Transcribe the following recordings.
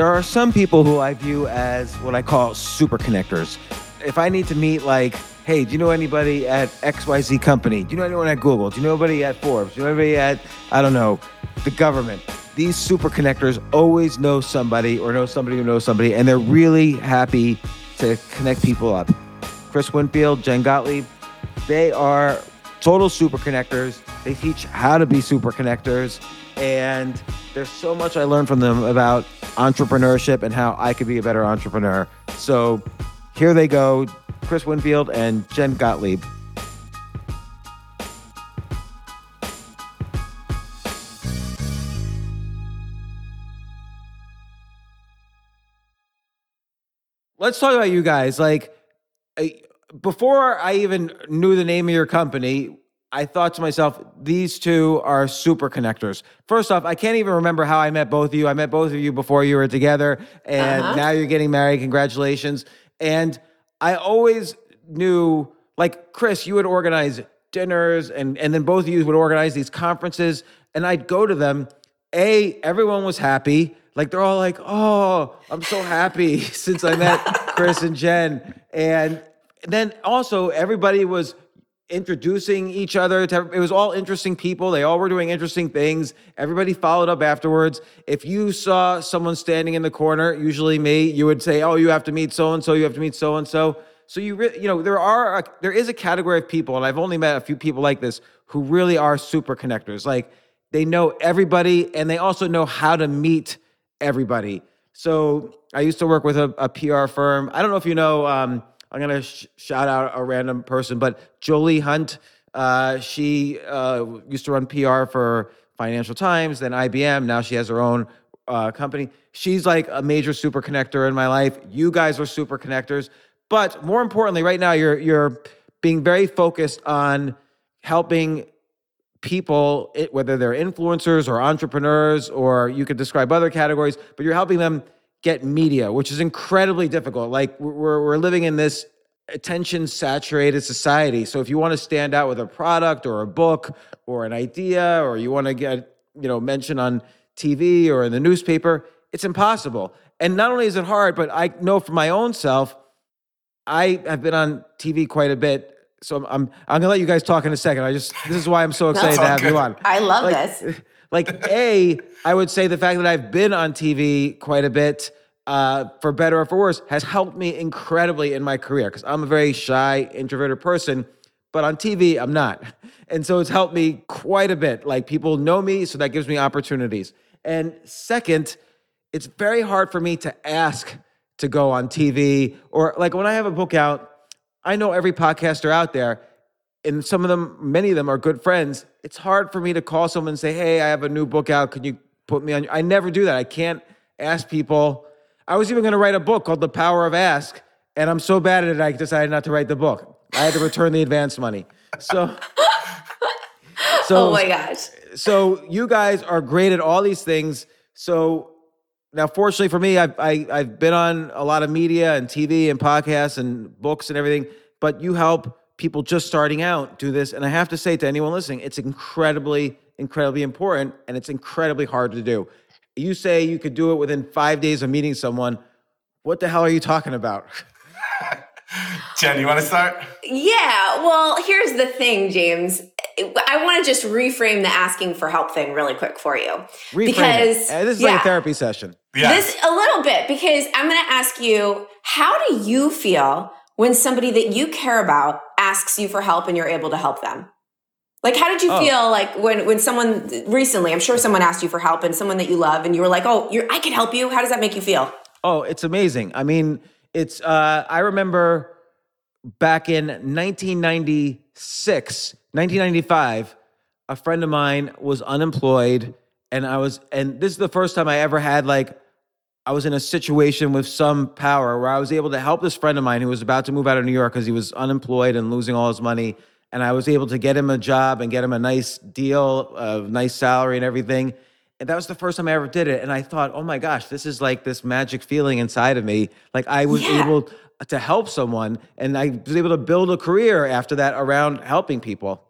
There are some people who I view as what I call super connectors. If I need to meet, like, hey, do you know anybody at XYZ company? Do you know anyone at Google? Do you know anybody at Forbes? Do you know anybody at, I don't know, the government? These super connectors always know somebody or know somebody who knows somebody, and they're really happy to connect people up. Chris Winfield, Jen Gottlieb, they are total super connectors. They teach how to be super connectors. And there's so much I learned from them about entrepreneurship and how I could be a better entrepreneur. So here they go Chris Winfield and Jen Gottlieb. Let's talk about you guys. Like, before I even knew the name of your company, I thought to myself, these two are super connectors. First off, I can't even remember how I met both of you. I met both of you before you were together, and Uh-huh. now you're getting married. Congratulations. And I always knew, like, Chris, you would organize dinners, and, and then both of you would organize these conferences, and I'd go to them. A, everyone was happy. Like, they're all like, oh, I'm so happy since I met Chris and Jen. And then also, everybody was introducing each other to it was all interesting people. They all were doing interesting things. Everybody followed up afterwards. If you saw someone standing in the corner usually me you would say oh you have to meet so and so you have to meet so and so so you re- you know there are a, there is a category of people and I've only met a few people like this who really are super connectors. Like they know everybody and they also know how to meet everybody. So I used to work with a, a PR firm. I don't know if you know um, I'm gonna sh- shout out a random person, but Jolie Hunt. Uh, she uh, used to run PR for Financial Times, then IBM. Now she has her own uh, company. She's like a major super connector in my life. You guys are super connectors, but more importantly, right now you're you're being very focused on helping people, whether they're influencers or entrepreneurs, or you could describe other categories, but you're helping them get media, which is incredibly difficult. Like we're, we're living in this attention saturated society. So if you want to stand out with a product or a book or an idea, or you want to get, you know, mentioned on TV or in the newspaper, it's impossible. And not only is it hard, but I know for my own self, I have been on TV quite a bit. So I'm I'm, I'm gonna let you guys talk in a second. I just this is why I'm so excited to have good. you on. I love like, this. Like a, I would say the fact that I've been on TV quite a bit, uh, for better or for worse, has helped me incredibly in my career because I'm a very shy, introverted person. But on TV, I'm not, and so it's helped me quite a bit. Like people know me, so that gives me opportunities. And second, it's very hard for me to ask to go on TV or like when I have a book out, I know every podcaster out there, and some of them, many of them are good friends. It's hard for me to call someone and say, Hey, I have a new book out. Can you put me on? I never do that. I can't ask people. I was even going to write a book called The Power of Ask, and I'm so bad at it, I decided not to write the book. I had to return the advance money. So, so, oh my gosh. so you guys are great at all these things. So now, fortunately for me, I've, I, I've been on a lot of media and TV and podcasts and books and everything, but you help people just starting out do this. And I have to say to anyone listening, it's incredibly, incredibly important and it's incredibly hard to do. You say you could do it within five days of meeting someone. What the hell are you talking about? Jen, you want to start? Yeah, well, here's the thing, James. I want to just reframe the asking for help thing really quick for you. Reframe because it. Uh, this is like a therapy session. Yeah. This a little bit because I'm going to ask you, how do you feel when somebody that you care about asks you for help and you're able to help them? Like, how did you Oh. feel like when when someone recently? I'm sure someone asked you for help and someone that you love, and you were like, "Oh, you're, I can help you." How does that make you feel? Oh, it's amazing. I mean, it's uh I remember back in 1996, 1995, a friend of mine was unemployed and I was and this is the first time I ever had like I was in a situation with some power where I was able to help this friend of mine who was about to move out of New York because he was unemployed and losing all his money. And I was able to get him a job and get him a nice deal, a nice salary and everything. And that was the first time I ever did it. And I thought, oh my gosh, this is like this magic feeling inside of me. Like I was Yeah. able to help someone and I was able to build a career after that around helping people.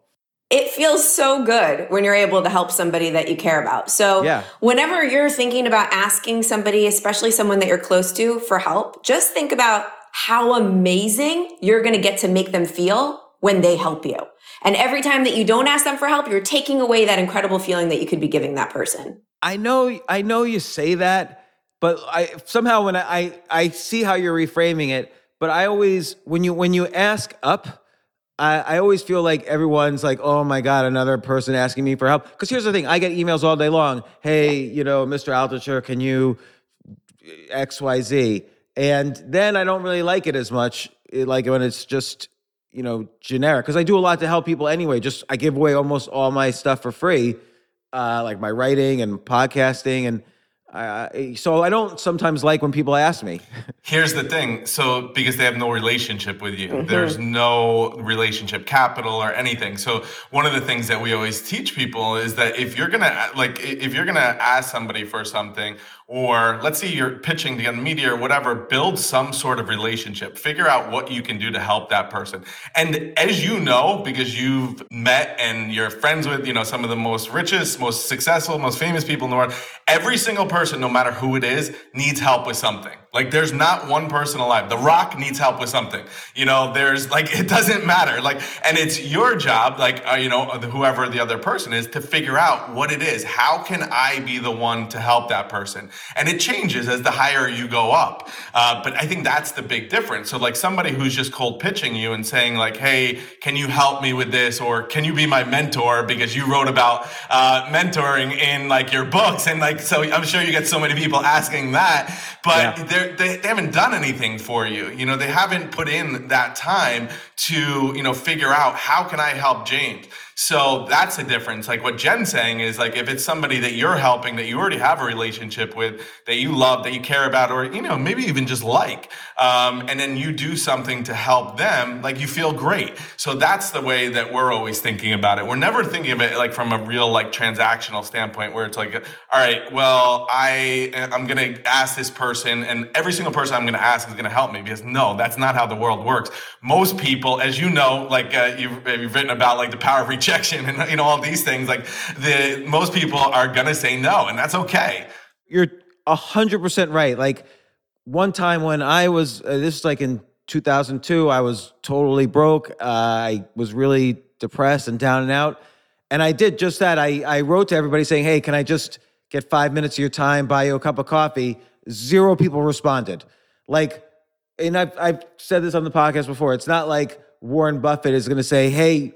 It feels so good when you're able to help somebody that you care about. So, Yeah. whenever you're thinking about asking somebody, especially someone that you're close to, for help, just think about how amazing you're going to get to make them feel when they help you. And every time that you don't ask them for help, you're taking away that incredible feeling that you could be giving that person. I know, I know you say that, but I somehow when I, I I see how you're reframing it, but I always when you when you ask up, I, I always feel like everyone's like, oh my god, another person asking me for help. Because here's the thing, I get emails all day long. Hey, you know, Mr. Altucher, can you X Y Z? And then I don't really like it as much, like when it's just you know generic. Because I do a lot to help people anyway. Just I give away almost all my stuff for free uh, like my writing and podcasting and uh, so I don't sometimes like when people ask me. Here's the thing. So, because they have no relationship with you, Mm-hmm. there's no relationship capital or anything. So, one of the things that we always teach people is that if you're gonna like, if you're gonna ask somebody for something, or let's say you're pitching to get media or whatever, build some sort of relationship. Figure out what you can do to help that person. And as you know, because you've met and you're friends with, you know, some of the most richest, most successful, most famous people in the world, every single person, no matter who it is, needs help with something. Like there's not one person alive. The Rock needs help with something. You know, there's like it doesn't matter. Like, and it's your job, like uh, you know, whoever the other person is, to figure out what it is. How can I be the one to help that person? And it changes as the higher you go up. Uh, but I think that's the big difference. So like somebody who's just cold pitching you and saying like, "Hey, can you help me with this?" or "Can you be my mentor?" because you wrote about uh, mentoring in like your books, and like so, I'm sure you get so many people asking that, but Yeah. they're they, they haven't done anything for you you know they haven't put in that time to you know figure out how can i help james So that's the difference. Like what Jen's saying is like if it's somebody that you're helping that you already have a relationship with, that you love, that you care about, or you know maybe even just like, um, and then you do something to help them, like you feel great. So that's the way that we're always thinking about it. We're never thinking of it like from a real like transactional standpoint where it's like, all right, well I I'm gonna ask this person, and every single person I'm gonna ask is gonna help me because no, that's not how the world works. Most people, as you know, like uh, you've, you've written about like the power of rejection and you know all these things like the most people are gonna say no and that's okay. You're 100% right. Like one time when i was uh, this is like in 2002 i was totally broke. Uh, i was really depressed and down and out. And i did just that. I i wrote to everybody saying hey can i just get five minutes of your time buy you a cup of coffee? Zero people responded. Like and i've, I've said this on the podcast before. It's not like warren buffett is going to say hey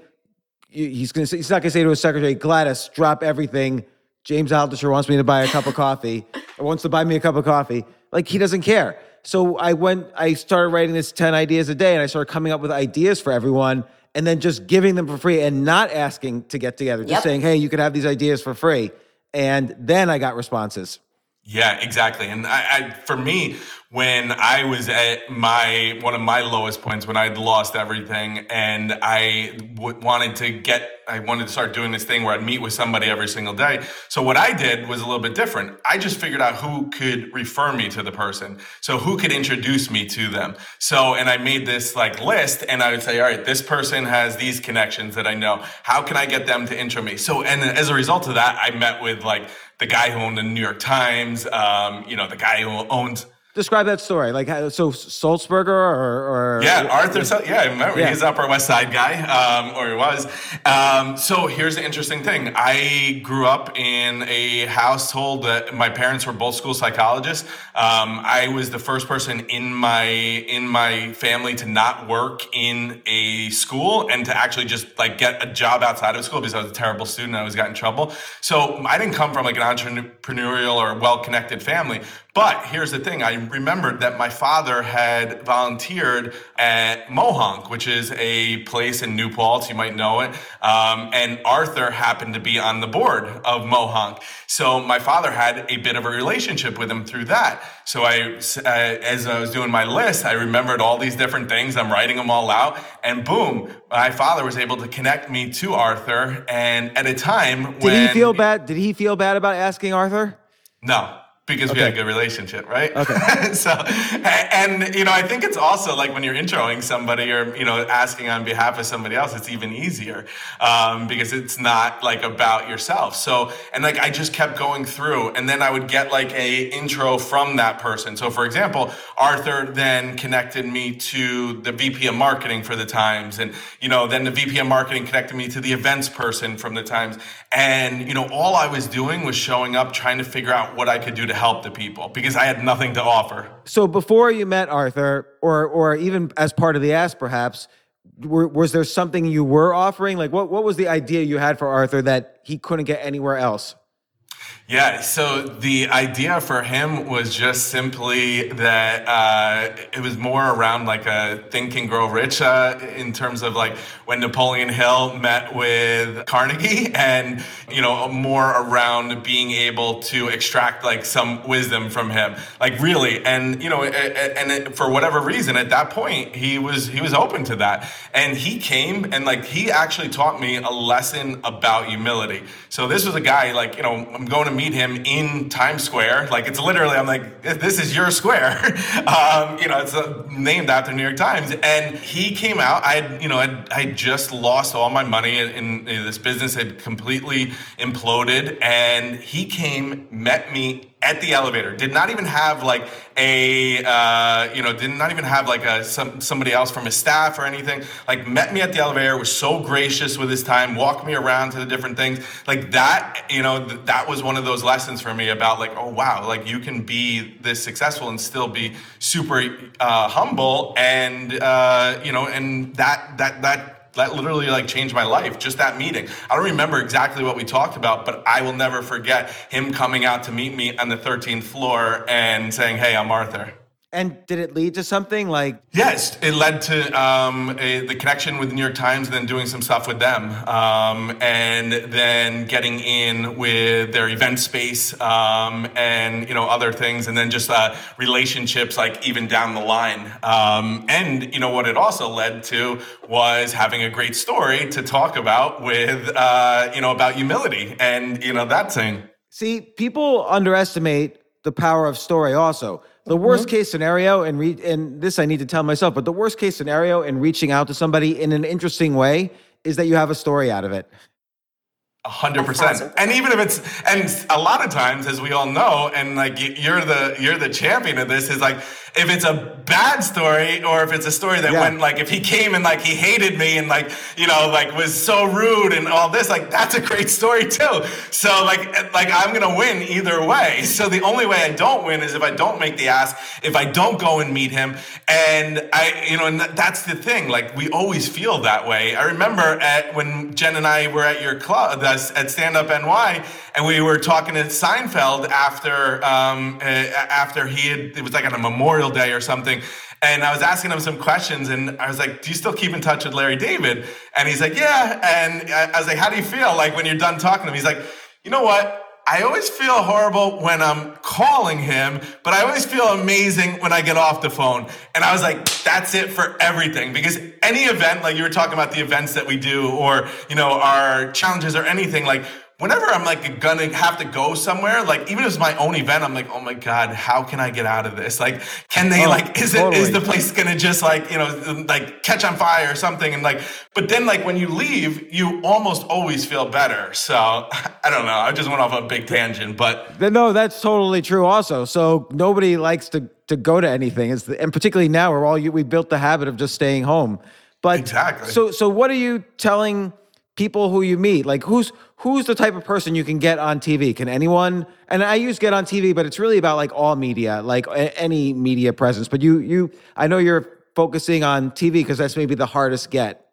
he's to say, he's not going to say to his secretary, Gladys, drop everything. James Altucher wants me to buy a cup of coffee or wants to buy me a cup of coffee. Like he doesn't care. So I went, I started writing this 10 ideas a day and I started coming up with ideas for everyone and then just giving them for free and not asking to get together, just yep. saying, hey, you could have these ideas for free. And then I got responses. Yeah, exactly. And I, I, for me, when I was at my one of my lowest points, when I'd lost everything, and I w- wanted to get, I wanted to start doing this thing where I'd meet with somebody every single day. So what I did was a little bit different. I just figured out who could refer me to the person, so who could introduce me to them. So, and I made this like list, and I would say, all right, this person has these connections that I know. How can I get them to intro me? So, and as a result of that, I met with like the guy who owned the New York Times, um, you know, the guy who owns describe that story. Like, so Sulzberger or, or yeah, Arthur. yeah, I remember yeah. he's Upper West Side guy, um, or he was. Um, so here's the interesting thing: I grew up in a household that my parents were both school psychologists. Um, I was the first person in my in my family to not work in a school and to actually just like get a job outside of school because I was a terrible student. I always got in trouble. So I didn't come from like an entrepreneurial or well connected family. But here's the thing I remembered that my father had volunteered at Mohonk, which is a place in New Paltz, you might know it. Um, and Arthur happened to be on the board of Mohonk. So my father had a bit of a relationship with him through that. So I, uh, as I was doing my list, I remembered all these different things. I'm writing them all out, and boom, my father was able to connect me to Arthur. And at a time, did he feel bad? Did he feel bad about asking Arthur? No, because okay. we had a good relationship, right? Okay. so, and you know, I think it's also like when you're introing somebody or you know asking on behalf of somebody else, it's even easier um, because it's not like about yourself. So, and like I just kept going through, and then I would get like a intro from that person. So, for example, Arthur then connected me to the VP of marketing for the Times, and you know, then the VP of marketing connected me to the events person from the Times, and you know, all I was doing was showing up, trying to figure out what I could do to help the people because I had nothing to offer. So before you met Arthur, or or even as part of the ask, perhaps, were, was there something you were offering? Like what what was the idea you had for Arthur that he couldn't get anywhere else? Yeah, so the idea for him was just simply that uh, it was more around like a think and grow rich uh, in terms of like when Napoleon Hill met with Carnegie, and you know more around being able to extract like some wisdom from him, like really, and you know, and it, for whatever reason, at that point, he was he was open to that, and he came and like he actually taught me a lesson about humility. So this was a guy like you know I'm going to meet him in Times Square. Like it's literally, I'm like, this is your square. um, you know, it's uh, named after New York Times. And he came out. I you know, I just lost all my money in, in this business had completely imploded. And he came, met me at the elevator. Did not even have like a uh, you know did not even have like a some, somebody else from his staff or anything. Like met me at the elevator. Was so gracious with his time. Walked me around to the different things. Like that you know th- that was one of those lessons for me about like oh wow like you can be this successful and still be super uh, humble and uh, you know and that that that that literally like changed my life just that meeting. I don't remember exactly what we talked about but i will never forget him coming out to meet me on the 13th floor and saying hey i'm arthur And did it lead to something like? Yes, it led to um, a, the connection with the New York Times, and then doing some stuff with them, um, and then getting in with their event space um, and you know other things, and then just uh, relationships like even down the line. Um, and you know what it also led to was having a great story to talk about with uh, you know about humility and you know that thing. See, people underestimate the power of story also the mm-hmm. worst case scenario and re- and this I need to tell myself, but the worst case scenario in reaching out to somebody in an interesting way is that you have a story out of it. A hundred percent. And even if it's and a lot of times, as we all know, and like you're the you're the champion of this, is like if it's a bad story or if it's a story that yeah. when like if he came and like he hated me and like you know like was so rude and all this, like that's a great story too. So like like I'm gonna win either way. So the only way I don't win is if I don't make the ask, if I don't go and meet him, and I you know and that's the thing. Like we always feel that way. I remember at when Jen and I were at your club at Stand Up NY, and we were talking to Seinfeld after um, after he had it was like on a Memorial Day or something, and I was asking him some questions, and I was like, "Do you still keep in touch with Larry David?" And he's like, "Yeah." And I was like, "How do you feel like when you're done talking to him?" He's like, "You know what?" I always feel horrible when I'm calling him, but I always feel amazing when I get off the phone. And I was like, that's it for everything. Because any event, like you were talking about the events that we do, or, you know, our challenges or anything, like whenever I'm like gonna have to go somewhere, like even if it's my own event, I'm like, oh my god, how can I get out of this? Like, can they oh, like is totally. it is the place gonna just like you know like catch on fire or something? And like, but then like when you leave, you almost always feel better. So I don't know. I just went off a big tangent, but no, that's totally true. Also, so nobody likes to to go to anything, it's the, and particularly now we're all we built the habit of just staying home. But exactly. So so what are you telling? People who you meet. Like who's who's the type of person you can get on tv can anyone? And i use get on tv but it's really about like all media like a, any media presence. But you you i know you're focusing on tv because that's maybe the hardest get.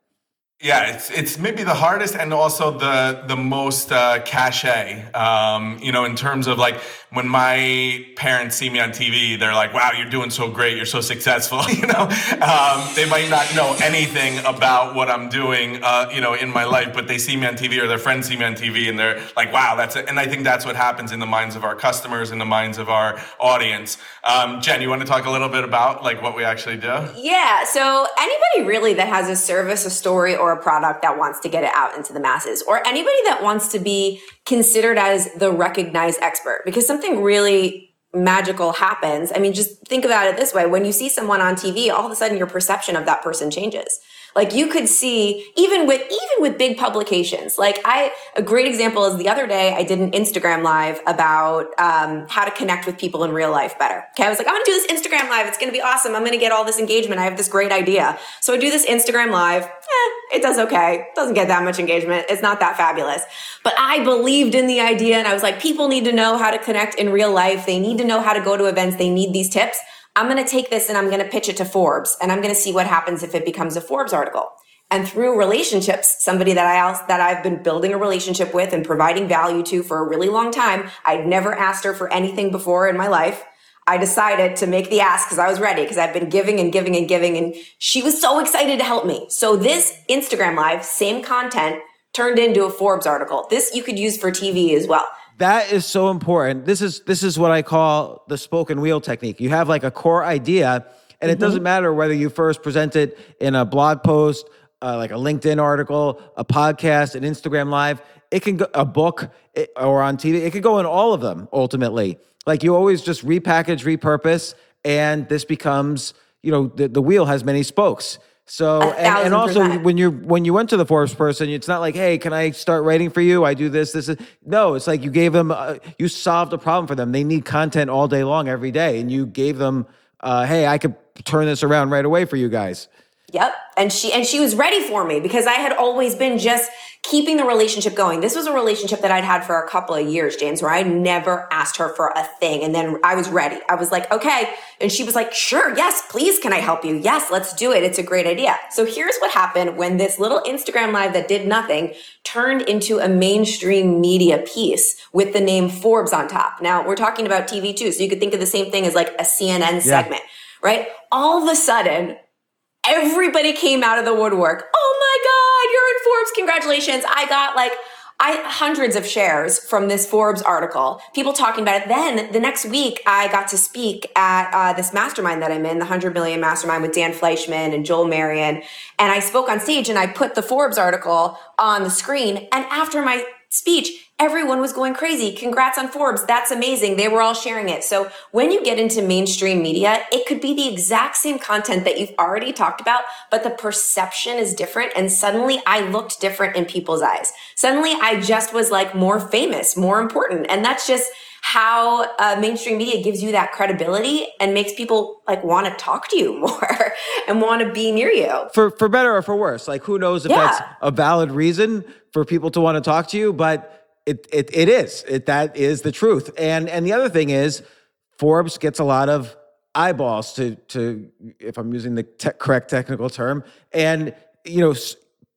Yeah, it's it's maybe the hardest and also the the most uh, cachet. Um, you know, in terms of like when my parents see me on TV, they're like, "Wow, you're doing so great. You're so successful." you know, um, they might not know anything about what I'm doing, uh, you know, in my life, but they see me on TV or their friends see me on TV, and they're like, "Wow, that's it." And I think that's what happens in the minds of our customers, in the minds of our audience. Um, Jen, you want to talk a little bit about like what we actually do? Yeah. So anybody really that has a service, a story, or a product that wants to get it out into the masses, or anybody that wants to be considered as the recognized expert, because something really magical happens. I mean, just think about it this way when you see someone on TV, all of a sudden your perception of that person changes. Like you could see even with even with big publications. Like I a great example is the other day I did an Instagram live about um, how to connect with people in real life better. Okay, I was like I'm gonna do this Instagram live. It's gonna be awesome. I'm gonna get all this engagement. I have this great idea. So I do this Instagram live. Eh, it does okay. Doesn't get that much engagement. It's not that fabulous. But I believed in the idea and I was like, people need to know how to connect in real life. They need to know how to go to events. They need these tips. I'm going to take this and I'm going to pitch it to Forbes and I'm going to see what happens if it becomes a Forbes article. And through relationships, somebody that I that I've been building a relationship with and providing value to for a really long time, I'd never asked her for anything before in my life. I decided to make the ask because I was ready because I've been giving and giving and giving and she was so excited to help me. So this Instagram live, same content turned into a Forbes article. This you could use for TV as well that is so important. This is this is what I call the spoken wheel technique. You have like a core idea, and it mm-hmm. doesn't matter whether you first present it in a blog post, uh, like a LinkedIn article, a podcast, an Instagram live. It can go a book it, or on TV. It could go in all of them ultimately. Like you always just repackage, repurpose, and this becomes you know the, the wheel has many spokes. So and, and, also percent. when you're when you went to the Forbes person, it's not like, hey, can I start writing for you? I do this, this, is no. It's like you gave them, uh, you solved a problem for them. They need content all day long, every day, and you gave them, uh, hey, I could turn this around right away for you guys. Yep. And she and she was ready for me because I had always been just keeping the relationship going. This was a relationship that I'd had for a couple of years, James, where I never asked her for a thing. And then I was ready. I was like, okay. And she was like, sure, yes, please, can I help you? Yes, let's do it. It's a great idea. So here's what happened when this little Instagram live that did nothing turned into a mainstream media piece with the name Forbes on top. Now we're talking about TV too. So you could think of the same thing as like a CNN segment. Yeah right? All of a sudden, everybody came out of the woodwork. Oh my God, you're in Forbes. Congratulations. I got like I hundreds of shares from this Forbes article, people talking about it. Then the next week, I got to speak at uh, this mastermind that I'm in, the 100 Million Mastermind with Dan Fleyshman and Joel Marion. And I spoke on stage and I put the Forbes article on the screen. And after my speech, everyone was going crazy. Congrats on Forbes. That's amazing. They were all sharing it. So when you get into mainstream media, it could be the exact same content that you've already talked about, but the perception is different. And suddenly I looked different in people's eyes. Suddenly I just was like more famous, more important. And that's just, how uh, mainstream media gives you that credibility and makes people like want to talk to you more and want to be near you for for better or for worse like who knows if yeah. that's a valid reason for people to want to talk to you but it it, it is it that is the truth and and the other thing is forbes gets a lot of eyeballs to to if i'm using the te- correct technical term and you know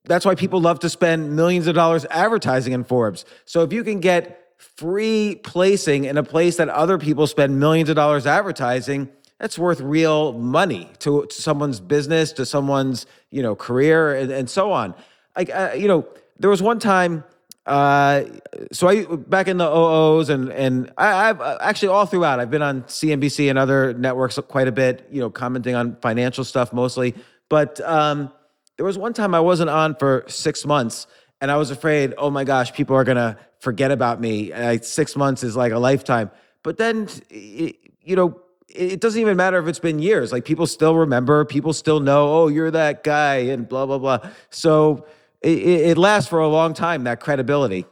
that's why people love to spend millions of dollars advertising in forbes so if you can get free placing in a place that other people spend millions of dollars advertising, that's worth real money to, to someone's business, to someone's you know career, and, and so on. Like uh, you know, there was one time. Uh, so I back in the OOs and and I, have actually all throughout I've been on CNBC and other networks quite a bit, you know, commenting on financial stuff mostly. But um, there was one time I wasn't on for six months, and I was afraid, oh my gosh, people are gonna forget about me. Uh, six months is like a lifetime. But then, you know, it doesn't even matter if it's been years. Like people still remember, people still know, oh, you're that guy, and blah blah blah. So it, it lasts for a long time. That credibility.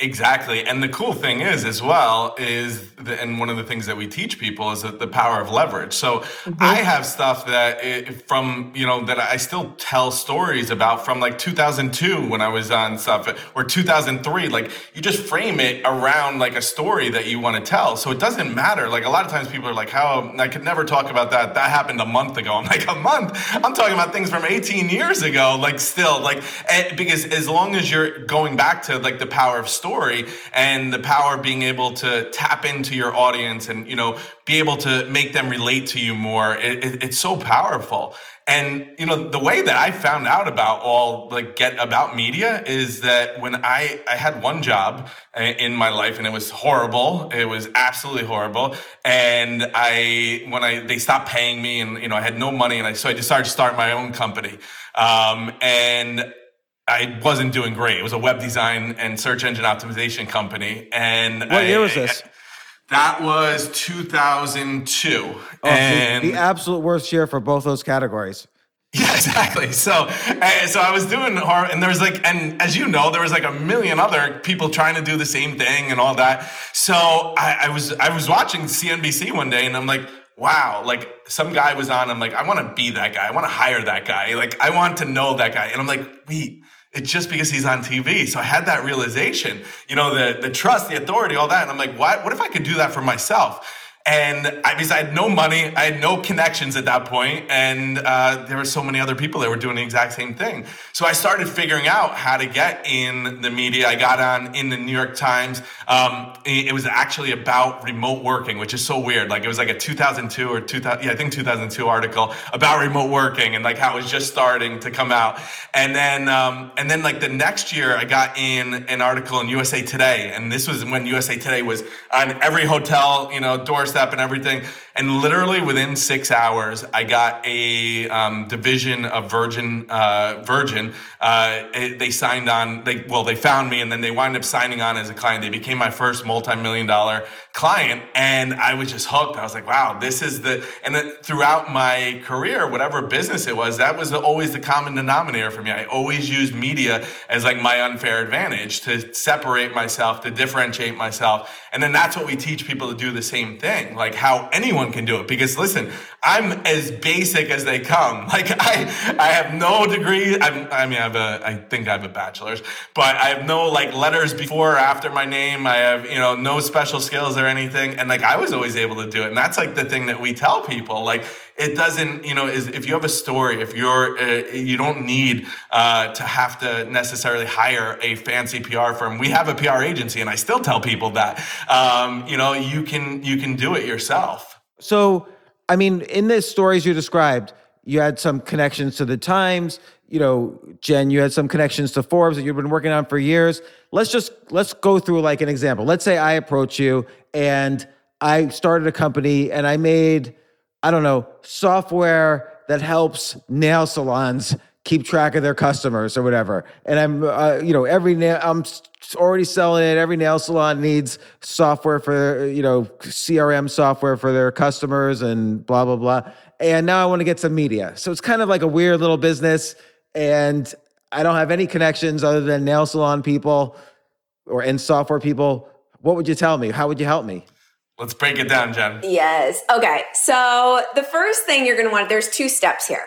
Exactly. And the cool thing is, as well, is, the, and one of the things that we teach people is that the power of leverage. So mm-hmm. I have stuff that it, from, you know, that I still tell stories about from like 2002 when I was on stuff or 2003. Like you just frame it around like a story that you want to tell. So it doesn't matter. Like a lot of times people are like, how I could never talk about that. That happened a month ago. I'm like, a month? I'm talking about things from 18 years ago. Like still, like, eh, because as long as you're going back to like the power of story, story and the power of being able to tap into your audience and you know be able to make them relate to you more it, it, it's so powerful. And you know the way that i found out about all like get about media is that when i i had one job uh, in my life and it was horrible it was absolutely horrible. And i when i they stopped paying me and you know i had no money and i so i decided to start my own company. Um, and I wasn't doing great. It was a web design and search engine optimization company. And what I, year was this? That was 2002. Oh, and the, the absolute worst year for both those categories. Yeah, exactly. So, eh, so I was doing hard, and there was like, and as you know, there was like a million other people trying to do the same thing and all that. So I, I was, I was watching CNBC one day, and I'm like, wow, like some guy was on. I'm like, I want to be that guy. I want to hire that guy. Like, I want to know that guy. And I'm like, wait, it's just because he's on TV. So I had that realization, you know, the the trust, the authority, all that. And I'm like, what? What if I could do that for myself? And I, because I had no money, I had no connections at that point, and uh, there were so many other people that were doing the exact same thing. So I started figuring out how to get in the media. I got on in the New York Times. Um, it was actually about remote working, which is so weird. Like it was like a 2002 or 2000, yeah, I think 2002 article about remote working and like how it was just starting to come out. And then, um, and then like the next year, I got in an article in USA Today, and this was when USA Today was on every hotel, you know, door and everything. And literally within six hours, I got a um, division of Virgin. Uh, Virgin. Uh, they signed on. They well, they found me, and then they wound up signing on as a client. They became my first multi-million dollar client, and I was just hooked. I was like, wow, this is the. And then throughout my career, whatever business it was, that was always the common denominator for me. I always used media as like my unfair advantage to separate myself, to differentiate myself, and then that's what we teach people to do the same thing, like how anyone can do it. Because listen, I'm as basic as they come. Like I, I have no degree. I'm, I mean, I have a, I think I have a bachelor's, but I have no like letters before or after my name. I have, you know, no special skills or anything. And like I was always able to do it. And that's like the thing that we tell people. Like it doesn't, you know, is if you have a story, if you're, uh, you don't need uh, to have to necessarily hire a fancy PR firm. We have a PR agency, and I still tell people that, um, you know, you can you can do it yourself. So I mean, in the stories you described, you had some connections to the Times. You know, Jen, you had some connections to Forbes that you've been working on for years. Let's just let's go through like an example. Let's say I approach you and I started a company and I made, I don't know, software that helps nail salons keep track of their customers or whatever. And I'm, uh, you know, every nail, I'm already selling it. Every nail salon needs software for, you know, CRM software for their customers and blah, blah, blah. And now I want to get some media. So it's kind of like a weird little business. And I don't have any connections other than nail salon people or in software people. What would you tell me? How would you help me? Let's break it down, Jen. Yes. Okay. So the first thing you're going to want, there's two steps here.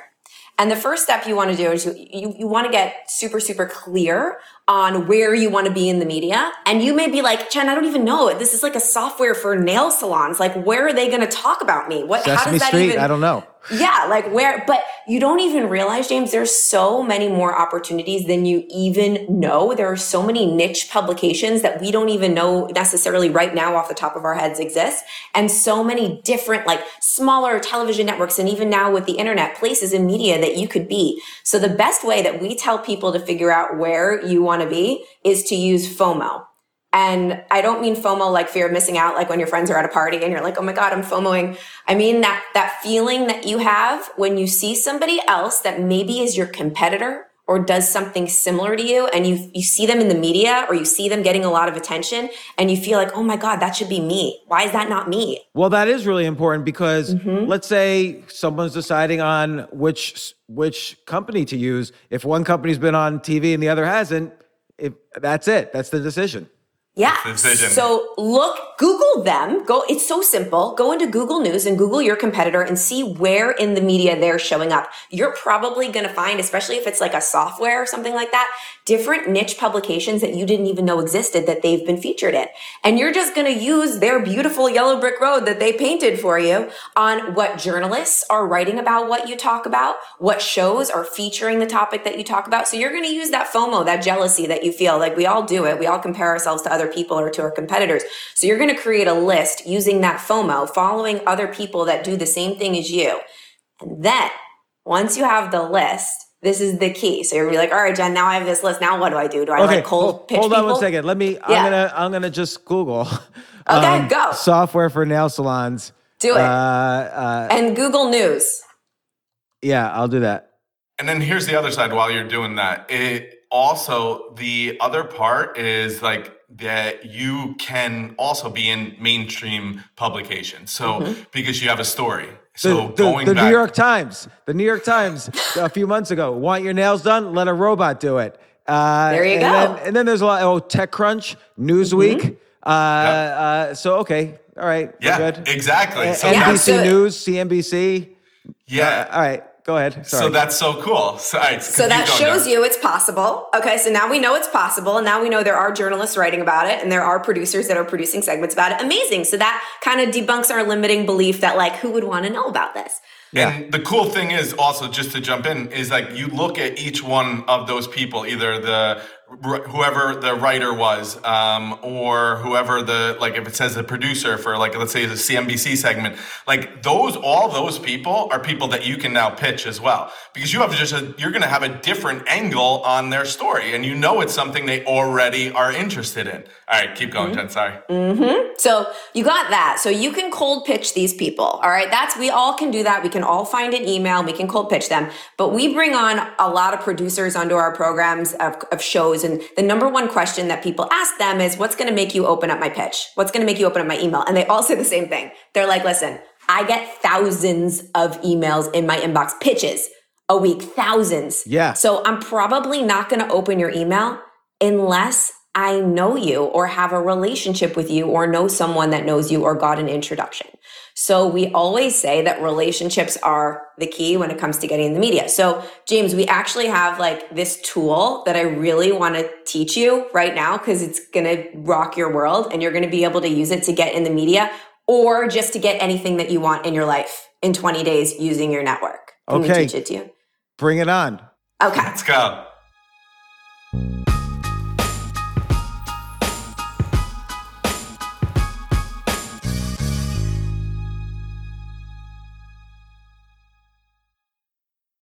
And the first step you want to do is you, you, you want to get super, super clear on where you want to be in the media. And you may be like, Jen, I don't even know. This is like a software for nail salons. Like, where are they going to talk about me? What, Sesame how does that Street? even? I don't know. Yeah, like where, but you don't even realize, James, there's so many more opportunities than you even know. There are so many niche publications that we don't even know necessarily right now off the top of our heads exist. And so many different, like smaller television networks, and even now with the internet, places in media that you could be. So the best way that we tell people to figure out where you want to be is to use FOMO. And I don't mean FOMO like fear of missing out, like when your friends are at a party and you're like, oh my God, I'm FOMOing. I mean that, that feeling that you have when you see somebody else that maybe is your competitor or does something similar to you and you, you see them in the media or you see them getting a lot of attention and you feel like, oh my God, that should be me. Why is that not me? Well, that is really important because mm-hmm. let's say someone's deciding on which which company to use. If one company's been on TV and the other hasn't, if that's it. That's the decision. Yeah. Decision. So look, Google them. Go. It's so simple. Go into Google News and Google your competitor and see where in the media they're showing up. You're probably going to find, especially if it's like a software or something like that, different niche publications that you didn't even know existed that they've been featured in. And you're just going to use their beautiful yellow brick road that they painted for you on what journalists are writing about what you talk about, what shows are featuring the topic that you talk about. So you're going to use that FOMO, that jealousy that you feel like we all do it. We all compare ourselves to other people or to our competitors. So you're going to create a list using that FOMO, following other people that do the same thing as you. And then once you have the list, this is the key. So you're gonna be like, all right, Jen, now I have this list. Now what do I do? Do I like cold pitch hold on one people? second. Let me. Yeah. I'm gonna. I'm gonna just Google. um, Okay, go. Software for nail salons. Do it. Uh, uh, and Google News. yeah, I'll do that. And then here's the other side while you're doing that. It also, the other part is like that you can also be in mainstream publications. So because you have a story. So The, the, going the back. New York Times. The New York Times a few months ago. Want your nails done? Let a robot do it. Uh, There you and go. Then, and then there's a lot. Oh, TechCrunch, Newsweek. Mm-hmm. Uh, uh, so okay, all right, yeah, good. exactly. A- So NBC that's, News, CNBC. yeah. All right, go ahead. Sorry. So that's so cool. So, all right, So that shows you it's possible. Okay, so now we know it's possible, and now we know there are journalists writing about it, and there are producers that are producing segments about it. Amazing. So that kind of debunks our limiting belief that like who would want to know about this? Yeah. And the cool thing is also just to jump in is like you look at each one of those people, either the whoever the writer was, um, or whoever the like if it says the producer for like let's say the CNBC segment, like those all those people are people that you can now pitch as well because you have just a you're going to have a different angle on their story, and you know it's something they already are interested in. All right, keep going, Jen. Sorry. So you got that. So you can cold pitch these people. All right. That's, we all can do that. We can all find an email. We can cold pitch them. But we bring on a lot of producers onto our programs of, of shows. And the number one question that people ask them is, what's going to make you open up my pitch? What's going to make you open up my email? And they all say the same thing. They're like, listen, I get thousands of emails in my inbox, pitches a week, thousands. Yeah. So I'm probably not going to open your email unless I know you or have a relationship with you or know someone that knows you or got an introduction. So we always say that relationships are the key when it comes to getting in the media. So James, we actually have like this tool that I really want to teach you right now because it's going to rock your world and you're going to be able to use it to get in the media or just to get anything that you want in your life in 20 days using your network. Can we Okay. teach it to you? Bring it on. Okay. Let's go.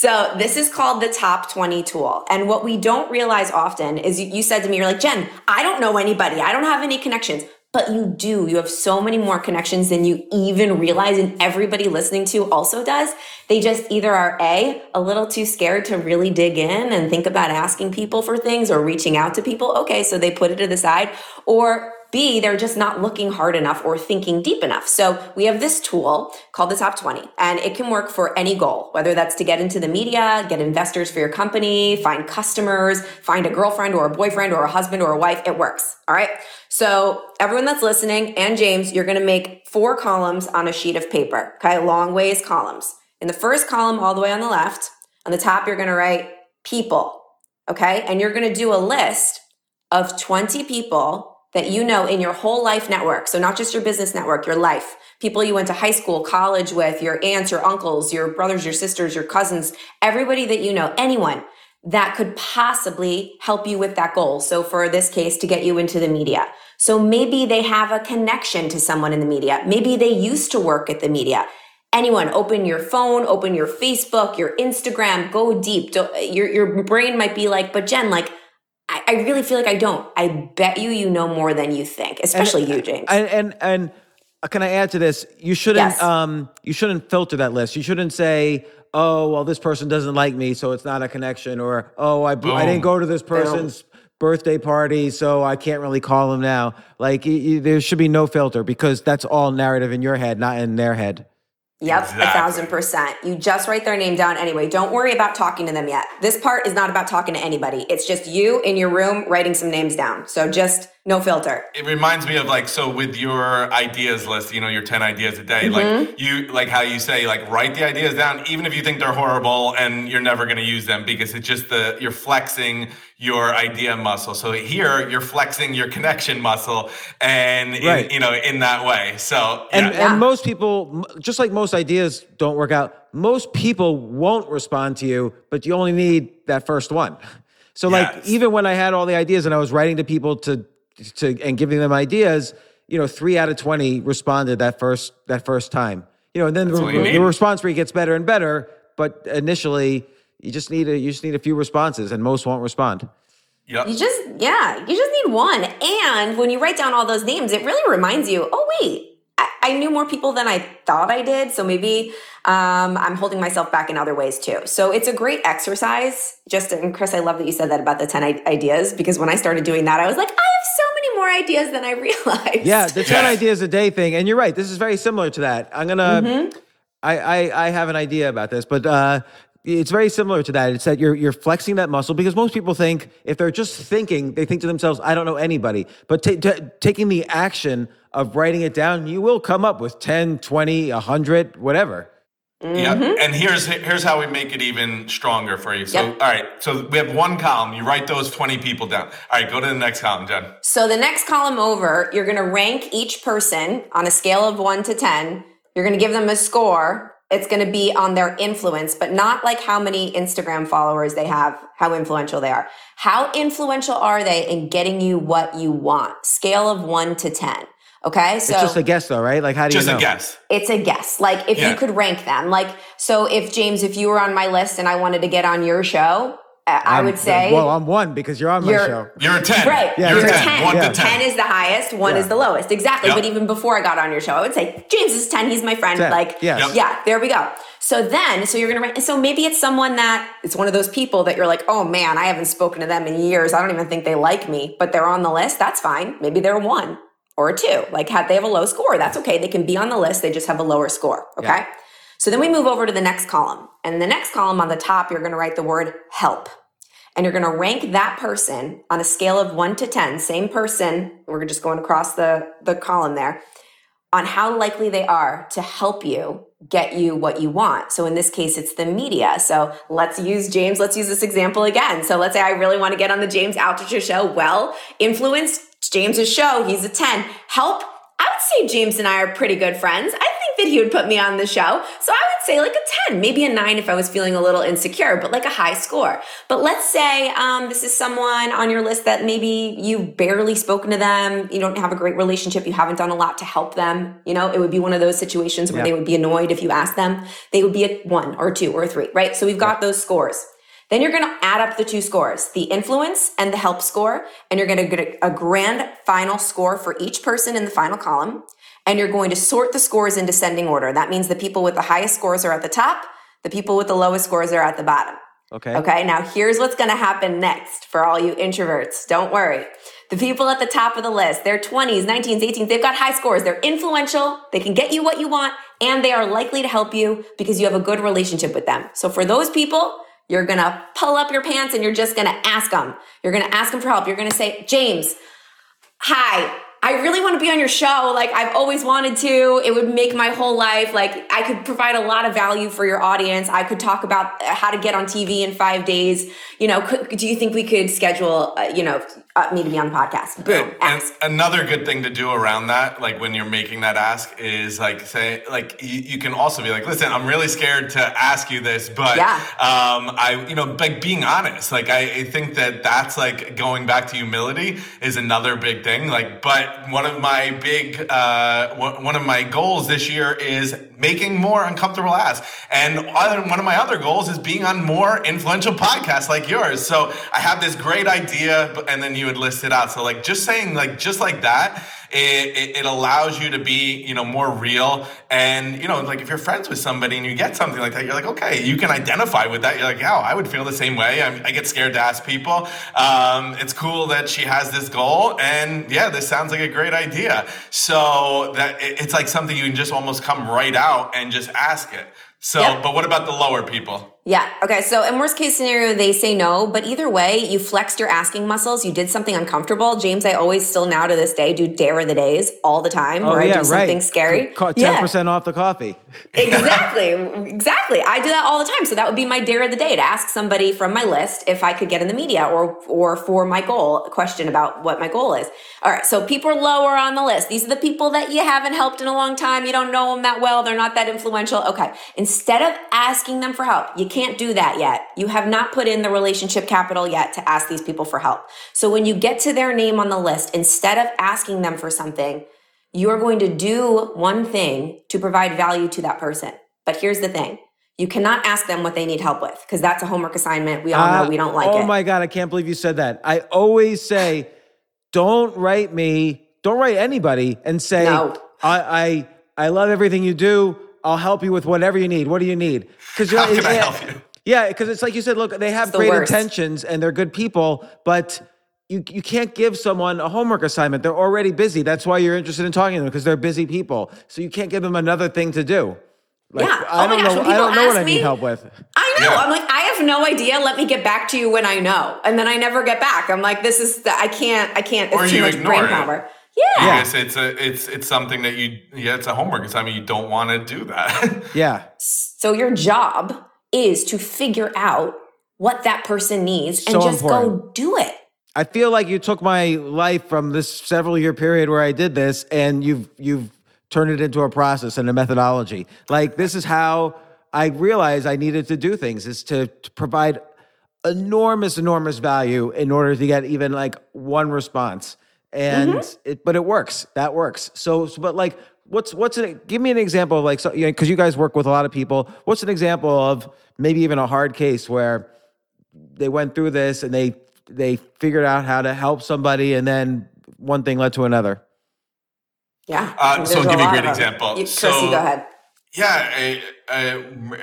So this is called the top 20 tool. And what we don't realize often is you, said to me, you're like, Jen, I don't know anybody. I don't have any connections. but you do. You have so many more connections than you even realize, and everybody listening to also does. They just either are A, a little too scared to really dig in and think about asking people for things or reaching out to people. Okay, so they put it to the side, or B, they're just not looking hard enough or thinking deep enough. So we have this tool called the top 20 and it can work for any goal, whether that's to get into the media, get investors for your company, find customers, find a girlfriend or a boyfriend or a husband or a wife. It works. All right. So everyone that's listening and James, you're going to make four columns on a sheet of paper. Okay. Long ways columns. In the first column, all the way on the left, on the top, you're going to write people. Okay. And you're going to do a list of 20 people that you know in your whole life network. So not just your business network, your life, people you went to high school, college with, your aunts, your uncles, your brothers, your sisters, your cousins, everybody that you know, anyone that could possibly help you with that goal. So for this case, to get you into the media. So maybe they have a connection to someone in the media. Maybe they used to work at the media. Anyone, open your phone, open your Facebook, your Instagram, go deep. Your, your brain might be like, but Jen, like, I, I really feel like I don't. I bet you you know more than you think, especially and, you, James. And, and and can I add to this? You shouldn't yes. um you shouldn't filter that list. You shouldn't say, "Oh, well this person doesn't like me, so it's not a connection," or "Oh, I I didn't go to this person's Boom. birthday party, so I can't really call him now." Like you, you, there should be no filter because that's all narrative in your head, not in their head. Yep, exactly. a thousand percent. You just write their name down anyway. Don't worry about talking to them yet. This part is not about talking to anybody. It's just you in your room writing some names down. So just no filter. It reminds me of like so with your ideas list, you know, your 10 ideas a day, mm-hmm. like you like how you say like write the ideas down even if you think they're horrible and you're never going to use them because it's just the you're flexing your idea muscle. So here you're flexing your connection muscle and in, you know in that way. So and, yeah. and most people just like most ideas don't work out, most people won't respond to you, but you only need that first one. So yes. like even when I had all the ideas and I was writing to people to to and giving them ideas, you know, three out of twenty responded that first that first time. You know, and then the, the response rate gets better and better. But initially, you just need a you just need a few responses, and most won't respond. Yeah. You just yeah, you just need one. And when you write down all those names, it really reminds you, oh wait, I, I knew more people than I thought I did. So maybe um, I'm holding myself back in other ways too. So it's a great exercise. Just and Chris, I love that you said that about the 10 ideas because when I started doing that, I was like, I have so many more ideas than I realized. Yeah, the 10 ideas a day thing. And you're right, this is very similar to that. I'm gonna mm-hmm. I, I, I have an idea about this, but uh, it's very similar to that. It's that you're you're flexing that muscle because most people think if they're just thinking, they think to themselves, "I don't know anybody." But t- t- taking the action of writing it down, you will come up with 10, 20, 100, whatever. Mm-hmm. Yeah, and here's here's how we make it even stronger for you. So, yep. all right, so we have one column. You write those twenty people down. All right, go to the next column, Jen. So the next column over, you're going to rank each person on a scale of one to ten. You're going to give them a score. It's going to be on their influence, but not like how many Instagram followers they have, how influential they are. How influential are they in getting you what you want? Scale of one to ten. Okay. So it's just a guess though, right? Like how do just you know? a guess. It's a guess. Like if yeah. you could rank them, like, so if James, if you were on my list and I wanted to get on your show, I would say. Well, I'm one because you're on my you're, show. You're a 10. Right. Yeah, you're, you're 10. 10. One yeah. to 10. 10 is the highest, one yeah. is the lowest. Exactly. Yep. But even before I got on your show, I would say, James is 10. He's my friend. 10. Like, yes. yep. yeah, there we go. So then, so you're going to rank. So maybe it's someone that it's one of those people that you're like, oh man, I haven't spoken to them in years. I don't even think they like me, but they're on the list. That's fine. Maybe they're one or a two. Like had they have a low score, that's okay. They can be on the list. They just have a lower score. Okay. Yeah. So then we move over to the next column. And the next column on the top, you're going to write the word help. And you're going to rank that person on a scale of one to 10, same person. We're just going across the, the column there on how likely they are to help you get you what you want. So in this case, it's the media. So let's use James. Let's use this example again. So let's say I really want to get on the James Altucher show. Well, influence James's show. He's a 10. Help. I would say James and I are pretty good friends. I think that he would put me on the show. So I would say like a 10, maybe a 9 if I was feeling a little insecure, but like a high score. But let's say um, this is someone on your list that maybe you've barely spoken to them, you don't have a great relationship, you haven't done a lot to help them. You know, it would be one of those situations where yeah. they would be annoyed if you asked them. They would be a 1 or 2 or a 3, right? So we've got yeah. those scores. Then you're going to add up the two scores, the influence and the help score, and you're going to get a grand final score for each person in the final column. And you're going to sort the scores in descending order. That means the people with the highest scores are at the top, the people with the lowest scores are at the bottom. Okay. Okay, now here's what's going to happen next for all you introverts. Don't worry. The people at the top of the list, they're 20s, 19s, 18s, they've got high scores. They're influential. They can get you what you want and they are likely to help you because you have a good relationship with them. So for those people, you're going to pull up your pants and you're just going to ask them. You're going to ask them for help. You're going to say, James, hi, I really want to be on your show. Like I've always wanted to. It would make my whole life. Like I could provide a lot of value for your audience. I could talk about how to get on TV in five days. You know, could, do you think we could schedule, uh, you know, uh, me to be on the podcast? Boom. And Ask. another good thing to do around that, like when you're making that ask, is like say, like you, you can also be like, listen, I'm really scared to ask you this, but Yeah. um, I, you know, like being honest. Like I, I think that that's like going back to humility is another big thing. Like, but one of my big, uh, one of my goals this year is making more uncomfortable asks, and other, one of my other goals is being on more influential podcasts like yours. So I have this great idea, and then you would list it out. So like just saying like just like that, it, it, it allows you to be you know more real. And you know like if you're friends with somebody and you get something like that, you're like okay, you can identify with that. You're like yeah, I would feel the same way. I, I get scared to ask people. Um, it's cool that she has this goal, and yeah, this sounds like a great idea. So that it, it's like something you can just almost come right out and just ask it. So, Yep. but what about the lower people? Yeah. Okay. So in worst case scenario, they say no, but either way, you flexed your asking muscles. You did something uncomfortable. James, I always still now to this day do dare of the days all the time Oh where yeah, I do something right. scary. Ten Yeah. percent off the coffee. exactly exactly i do that all the time so that would be my dare of the day to ask somebody from my list if i could get in the media or or for my goal a question about what my goal is all right so people are lower on the list these are the people that you haven't helped in a long time you don't know them that well they're not that influential okay instead of asking them for help you can't do that yet you have not put in the relationship capital yet to ask these people for help so when you get to their name on the list instead of asking them for something you are going to do one thing to provide value to that person. But here's the thing you cannot ask them what they need help with because that's a homework assignment. We all Uh, know we don't like oh it. Oh my god, I can't believe you said that. I always say, don't write me, don't write anybody, and say, No. I, I, I love everything you do. I'll help you with whatever you need. What do you need? Because you're How can I help you? Yeah, because it's like you said. Look, they have the great worst. intentions and they're good people, but. You, you can't give someone a homework assignment. They're already busy. That's why you're interested in talking to them because they're busy people. So you can't give them another thing to do. Like, Yeah. I Oh my don't gosh, know. when I don't people know what ask I need me- help with. I know. Yeah. I'm like, I have no idea. Let me get back to you when I know. And then I never get back. I'm like, this is, the, I can't, I can't, it's Or too you much ignore brain it. Power. Yeah. Yes, it's a it's it's something that you yeah, it's a homework assignment. You don't want to do that. Yeah. So your job is to figure out what that person needs and So just go do it. I feel like you took my life from this several year period where I did this and you've you've turned it into a process and a methodology. Like this is how I realized I needed to do things is to, to provide enormous enormous value in order to get even like one response. And it but it works. That works. So, so but like what's what's an give me an example of like so you know cuz you guys work with a lot of people. What's an example of maybe even a hard case where they went through this and they they figured out how to help somebody and then one thing led to another Yeah. Uh, so I'll give you a great example. You, Chris, So- you go ahead. Yeah, I, I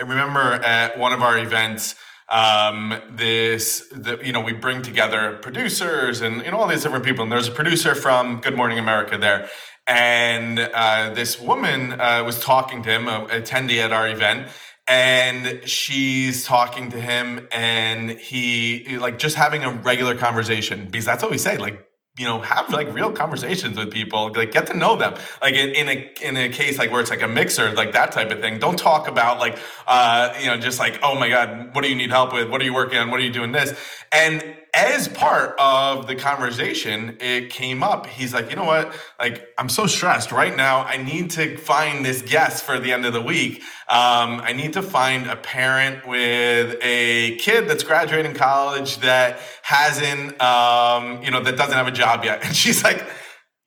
remember at one of our events, um, this, the, you know, we bring together producers and, you know, all these different people. And there's a producer from Good Morning America there. And uh, this woman uh, was talking to him, a attendee at our event. And she's talking to him, and he, like, just having a regular conversation, because that's what we say, like, you know have like real conversations with people like get to know them. Like in, in a in a case like where it's like a mixer like that type of thing don't talk about like uh you know just like oh my god what do you need help with? What are you working on? What are you doing this? And as part of the conversation it came up. He's like you know what? Like i'm so stressed right now. I need to find this guest for the end of the week. Um, i need to find a parent with a kid that's graduating college that hasn't um, you know that doesn't have a job yet. And she's like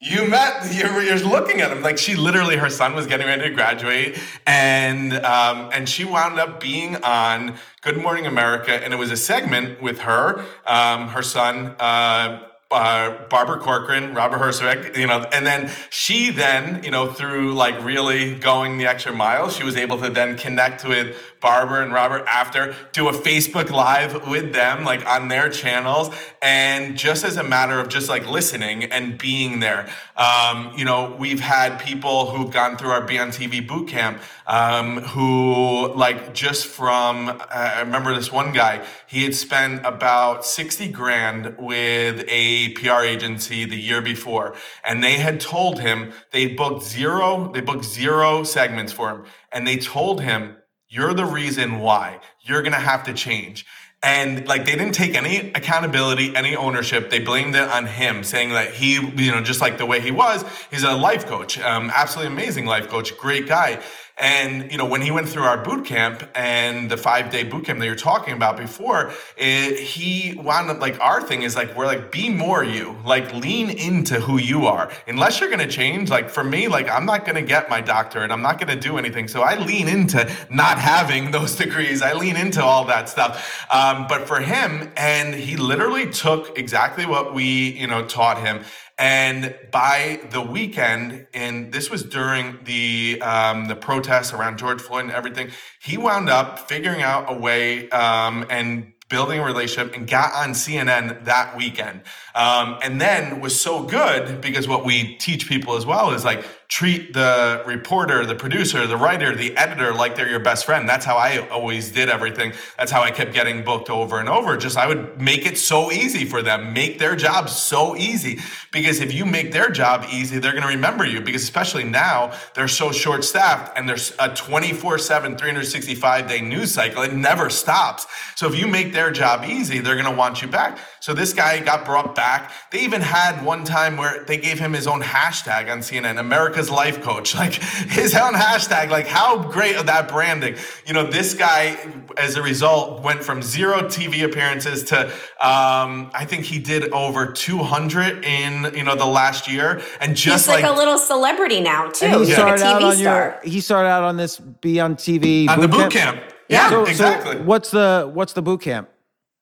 You met. You're, you're looking at him like she literally. Her son was getting ready to graduate, and um, and she wound up being on Good Morning America, and it was a segment with her, um, her son. Uh, uh, Barbara Corcoran, Robert Herjavec, you know, and then she then, you know, through like really going the extra mile, she was able to then connect with Barbara and Robert after, do a Facebook Live with them, like on their channels. And just as a matter of just like listening and being there, um, you know, we've had people who've gone through our Be on TV boot camp um, who, like, just from, I remember this one guy, he had spent about 60 grand with a PR agency the year before. And they had told him they booked zero, they booked zero segments for him. And they told him, you're the reason why. You're going to have to change. And like they didn't take any accountability, any ownership. They blamed it on him, saying that he, you know, just like the way he was, he's a life coach, um, absolutely amazing life coach, great guy. And, you know, when he went through our boot camp and the five day boot camp that you're talking about before, it, he wound up like our thing is like, we're like, be more you, like lean into who you are. Unless you're to change, like for me, like I'm not to get my doctorate. I'm not to do anything. So I lean into not having those degrees. I lean into all that stuff. Um, but for him, and he literally took exactly what we, you know, taught him and by the weekend, and this was during the um, the protests around George Floyd and everything, he wound up figuring out a way um, and building a relationship and got on CNN that weekend. Um, and then was so good because what we teach people as well is like treat the reporter, the producer, the writer, the editor like they're your best friend. That's how I always did everything. That's how I kept getting booked over and over. Just I would make it so easy for them, make their job so easy. Because if you make their job easy, they're going to remember you. Because especially now, they're so short staffed and there's a 24 7, 365 day news cycle. It never stops. So if you make their job easy, they're going to want you back. So this guy got brought back. They even had one time where they gave him his own hashtag on CNN, America's Life Coach, like his own hashtag. Like how great of that branding. You know, this guy, as a result, went from zero TV appearances to um, I think he did over 200 in you know the last year, and just He's like, like a little celebrity now too. And he He's started like a out on star. your. He started out on this be on TV on the boot camp. Yeah, So, exactly. so what's the what's the boot camp?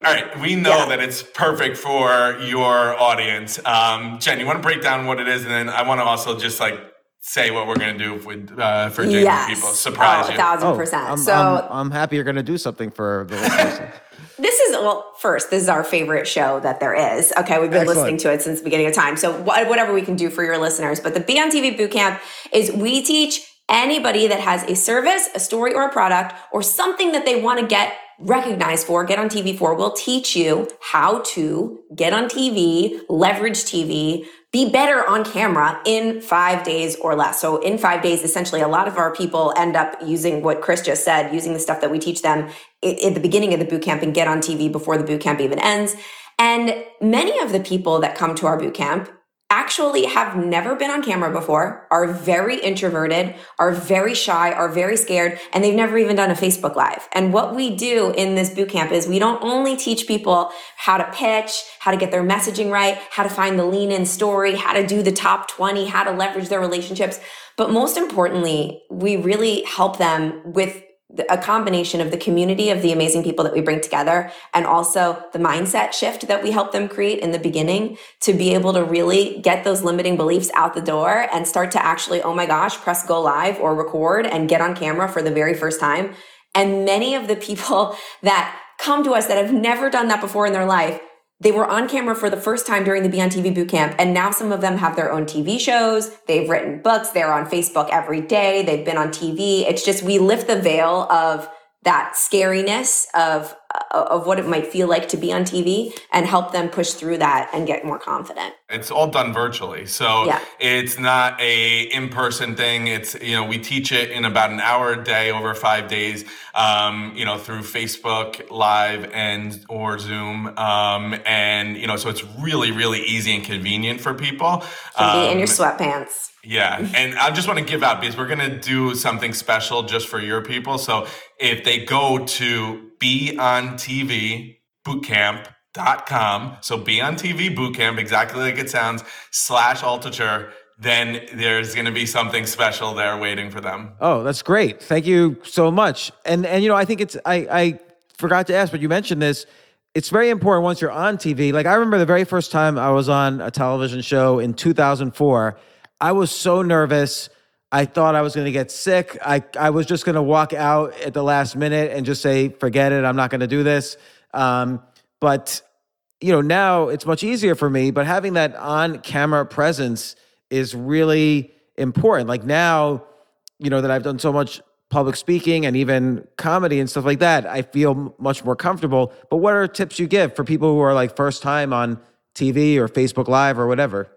All right, we know Yeah. that it's perfect for your audience. Um, Jen, you want to break down what it is, and then I want to also just like say what we're going to do with uh, for Jamie Yes. people. Surprise oh, a you. thousand percent. I'm, so I'm, I'm happy you're going to do something for the listeners. This is well, first, this is our favorite show that there is. Okay, we've been Excellent. listening to it since the beginning of time. So wha- whatever we can do for your listeners, but the Be on TV Bootcamp is we teach anybody that has a service, a story, or a product, or something that they want to get recognized for, get on TV for. We'll teach you how to get on TV, leverage TV, be better on camera in five days or less. So in five days, essentially, a lot of our people end up using what Chris just said, using the stuff that we teach them at the beginning of the boot camp and get on TV before the boot camp even ends. And many of the people that come to our boot camp actually have never been on camera before, are very introverted, are very shy, are very scared, and they've never even done a Facebook Live. And what we do in this boot camp is we don't only teach people how to pitch, how to get their messaging right, how to find the lean in story, how to do the top 20, how to leverage their relationships, but most importantly, we really help them with a combination of the community of the amazing people that we bring together and also the mindset shift that we help them create in the beginning to be able to really get those limiting beliefs out the door and start to actually, oh my gosh, press go live or record and get on camera for the very first time. And many of the people that come to us that have never done that before in their life, they were on camera for the first time during the Be on TV boot camp, and now some of them have their own TV shows. They've written books. They're on Facebook every day. They've been on TV. It's just we lift the veil of that scariness of of what it might feel like to be on TV and help them push through that and get more confident. It's all done virtually. So Yeah. it's not a in-person thing. It's, you know, we teach it in about an hour a day over five days, um, you know, through Facebook live and or Zoom. Um, and, you know, so it's really, really easy and convenient for people. Be in Um, your sweatpants. Yeah, and I just want to give out because we're gonna do something special just for your people. So if they go to be on TV dot com. So be on TV bootcamp, exactly like it sounds, slash Altucher. Then there's going to be something special there waiting for them. Oh, that's great. Thank you so much. And and you know, I think it's I I forgot to ask, but you mentioned this. It's very important once you're on TV. Like I remember the very first time I was on a television show in 2004. I was so nervous. I thought I was going to get sick. I I was just going to walk out at the last minute and just say, "Forget it. I'm not going to do this." Um, but you know, now it's much easier for me. But having that on-camera presence is really important. Like now, you know, that I've done so much public speaking and even comedy and stuff like that, I feel much more comfortable. But what are tips you give for people who are like first time on TV or Facebook Live or whatever?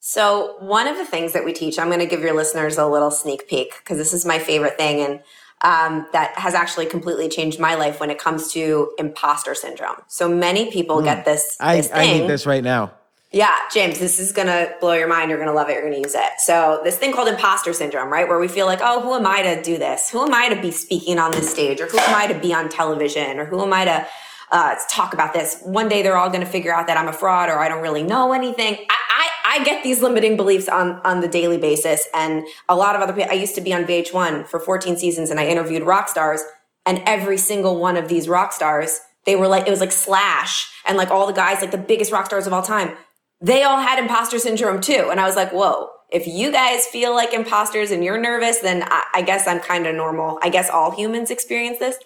So, one of the things that we teach, I'm going to give your listeners a little sneak peek because this is my favorite thing. And um, that has actually completely changed my life when it comes to imposter syndrome. So many people mm. get this. I, this I need this right now. Yeah, James, this is gonna blow your mind. You're gonna love it. You're gonna use it. So this thing called imposter syndrome, right? Where we feel like, oh, who am I to do this? Who am I to be speaking on this stage? Or who am I to be on television? Or who am I to uh, talk about this? One day they're all gonna figure out that I'm a fraud or I don't really know anything. I, I, get these limiting beliefs on on the daily basis, and a lot of other people. I used to be on VH1 for 14 seasons, and I interviewed rock stars, and every single one of these rock stars, they were like, it was like Slash and like all the guys, like the biggest rock stars of all time they all had imposter syndrome too. And I was like, whoa, if you guys feel like imposters and you're nervous, then I, I guess I'm kind of normal. I guess all humans experience this.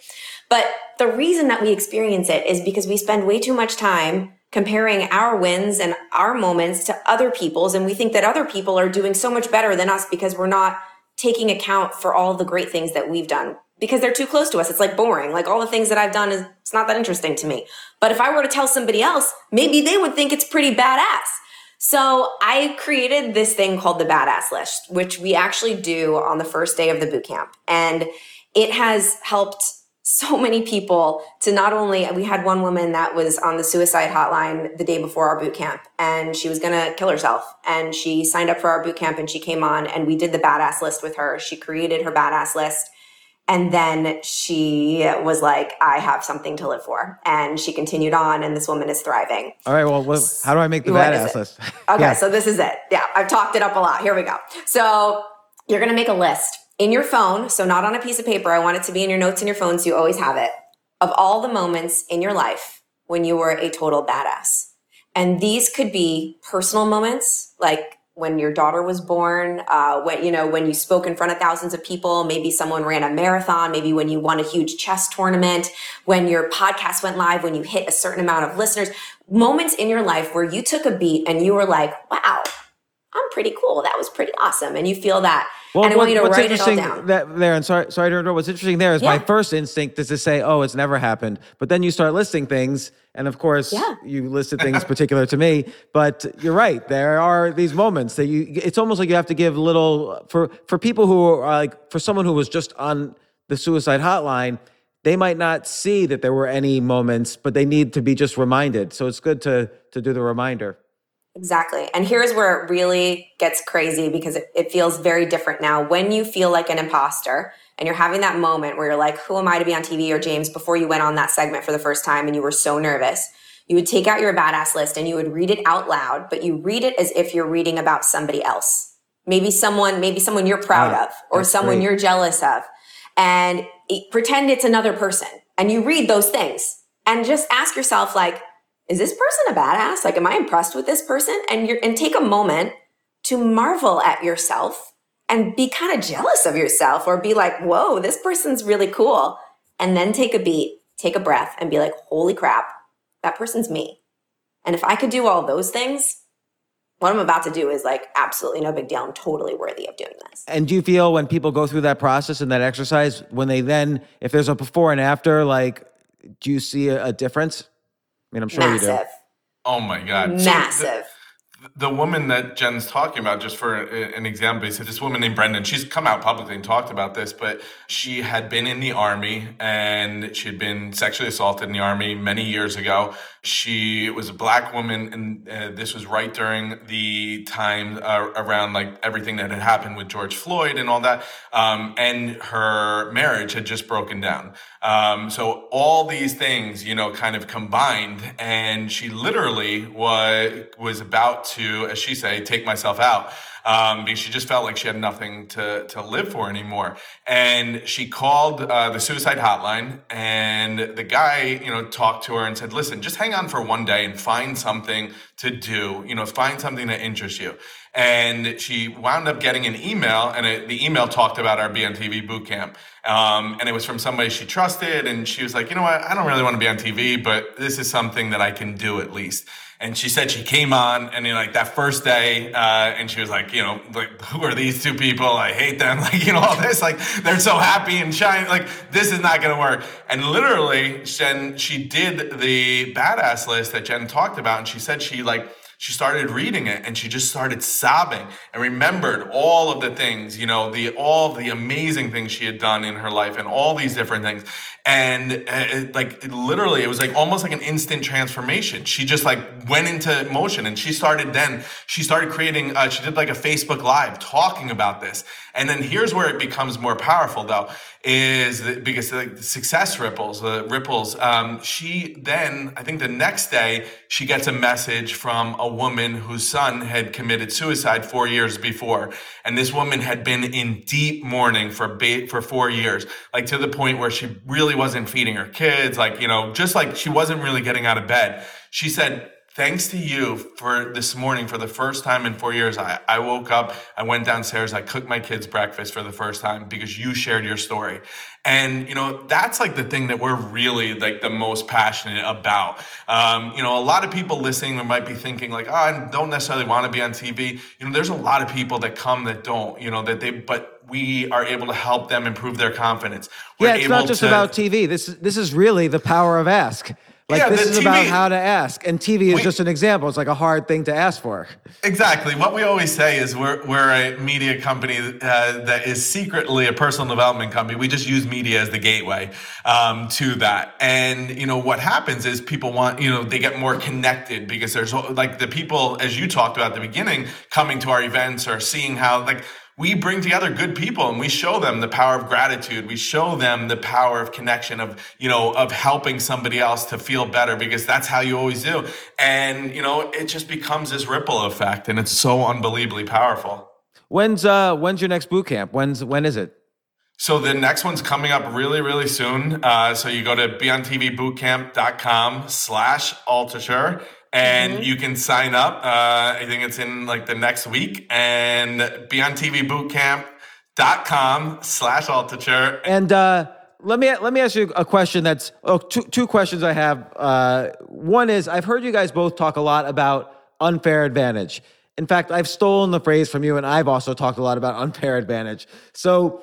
But the reason that we experience it is because we spend way too much time comparing our wins and our moments to other people's. And we think that other people are doing so much better than us because we're not taking account for all the great things that we've done because they're too close to us. It's like boring. Like all the things that I've done is it's not that interesting to me. But if I were to tell somebody else, maybe they would think it's pretty badass. So I created this thing called the badass list, which we actually do on the first day of the boot camp. And it has helped so many people to not only we had one woman that was on the suicide hotline the day before our boot camp and she was going to kill herself and she signed up for our boot camp and she came on and we did the badass list with her she created her badass list and then she was like, I have something to live for. And she continued on, and this woman is thriving. All right. Well, what, how do I make the badass list? Okay. yeah. So this is it. Yeah. I've talked it up a lot. Here we go. So you're going to make a list in your phone. So not on a piece of paper. I want it to be in your notes in your phone so you always have it of all the moments in your life when you were a total badass. And these could be personal moments like when your daughter was born, uh, when you know when you spoke in front of thousands of people, maybe someone ran a marathon, maybe when you won a huge chess tournament, when your podcast went live, when you hit a certain amount of listeners, moments in your life where you took a beat and you were like, "Wow, I'm pretty cool. That was pretty awesome," and you feel that. Well, and I want you to write it all down. That, there, and sorry, sorry to interrupt. What's interesting there is yeah. my first instinct is to say, "Oh, it's never happened," but then you start listing things and of course, yeah. you listed things particular to me, but you're right. There are these moments that you, it's almost like you have to give little, for, for people who are like, for someone who was just on the suicide hotline, they might not see that there were any moments, but they need to be just reminded. So it's good to, to do the reminder. Exactly. And here's where it really gets crazy because it, it feels very different now. When you feel like an imposter, and you're having that moment where you're like, who am I to be on TV or James before you went on that segment for the first time and you were so nervous, you would take out your badass list and you would read it out loud, but you read it as if you're reading about somebody else. Maybe someone, maybe someone you're proud ah, of or someone great. you're jealous of. And it, pretend it's another person and you read those things and just ask yourself like, is this person a badass? Like, am I impressed with this person? And you're, and take a moment to marvel at yourself and be kind of jealous of yourself or be like, whoa, this person's really cool. And then take a beat, take a breath, and be like, holy crap, that person's me. And if I could do all those things, what I'm about to do is like absolutely no big deal. I'm totally worthy of doing this. And do you feel when people go through that process and that exercise, when they then, if there's a before and after, like, do you see a, a difference? I mean, I'm sure Massive. you do. Oh my God. Massive. So the woman that Jen's talking about, just for an example, said this woman named Brendan, she's come out publicly and talked about this, but she had been in the army and she had been sexually assaulted in the army many years ago. She was a black woman, and uh, this was right during the time uh, around like everything that had happened with George Floyd and all that. Um, and her marriage had just broken down. Um, so all these things, you know, kind of combined, and she literally was was about to, as she say, take myself out um, because she just felt like she had nothing to, to live for anymore. And she called uh, the suicide hotline, and the guy, you know, talked to her and said, "Listen, just hang on for one day and find something to do. You know, find something that interests you." And she wound up getting an email, and it, the email talked about our Be on TV boot camp. Um, and it was from somebody she trusted. And she was like, you know what? I don't really want to be on TV, but this is something that I can do at least and she said she came on and you know, like that first day uh, and she was like you know like who are these two people? I hate them. Like you know all this like they're so happy and shiny. Like this is not to work. And literally jen she did the badass list that jen talked about and she said she like she started reading it and she just started sobbing and remembered all of the things, you know, the all the amazing things she had done in her life and all these different things. And uh, it, like it literally, it was like almost like an instant transformation. She just like went into motion and she started then, she started creating, uh, she did like a Facebook Live talking about this. And then here's where it becomes more powerful though is because the success ripples, the ripples. Um, she then, I think the next day, she gets a message from a woman whose son had committed suicide four years before, and this woman had been in deep mourning for ba- for four years, like to the point where she really wasn't feeding her kids, like you know, just like she wasn't really getting out of bed. She said, thanks to you for this morning for the first time in four years I, I woke up i went downstairs i cooked my kids breakfast for the first time because you shared your story. And you know that's like the thing that we're really like the most passionate about. Um, you know a lot of people listening might be thinking like oh i don't necessarily want to be on tv you know there's a lot of people that come that don't you know that they but we are able to help them improve their confidence. We're yeah it's not just to, about tv this this is really the power of ask like yeah, this is TV, about how to ask, and TV is we, just an example. It's like a hard thing to ask for. Exactly. What we always say is we're we're a media company uh, that is secretly a personal development company. We just use media as the gateway um, to that. And you know what happens is people want you know they get more connected because there's like the people as you talked about at the beginning coming to our events or seeing how like we bring together good people and we show them the power of gratitude. We show them the power of connection of you know of helping somebody else to feel better because that's how you always do. And you know it just becomes this ripple effect and it's so unbelievably powerful. When's uh when's your next boot camp? When's when is it? So the next one's coming up really, really soon. Uh, so you go to beontvbootcamp.com slash Altucher and mm-hmm. you can sign up. Uh, I think it's in like the next week and beontvbootcamp.com slash Altucher. And uh, let me let me ask you a question that's oh, two, two questions I have. Uh, one is I've heard you guys both talk a lot about unfair advantage. In fact, I've stolen the phrase from you, and I've also talked a lot about unfair advantage. So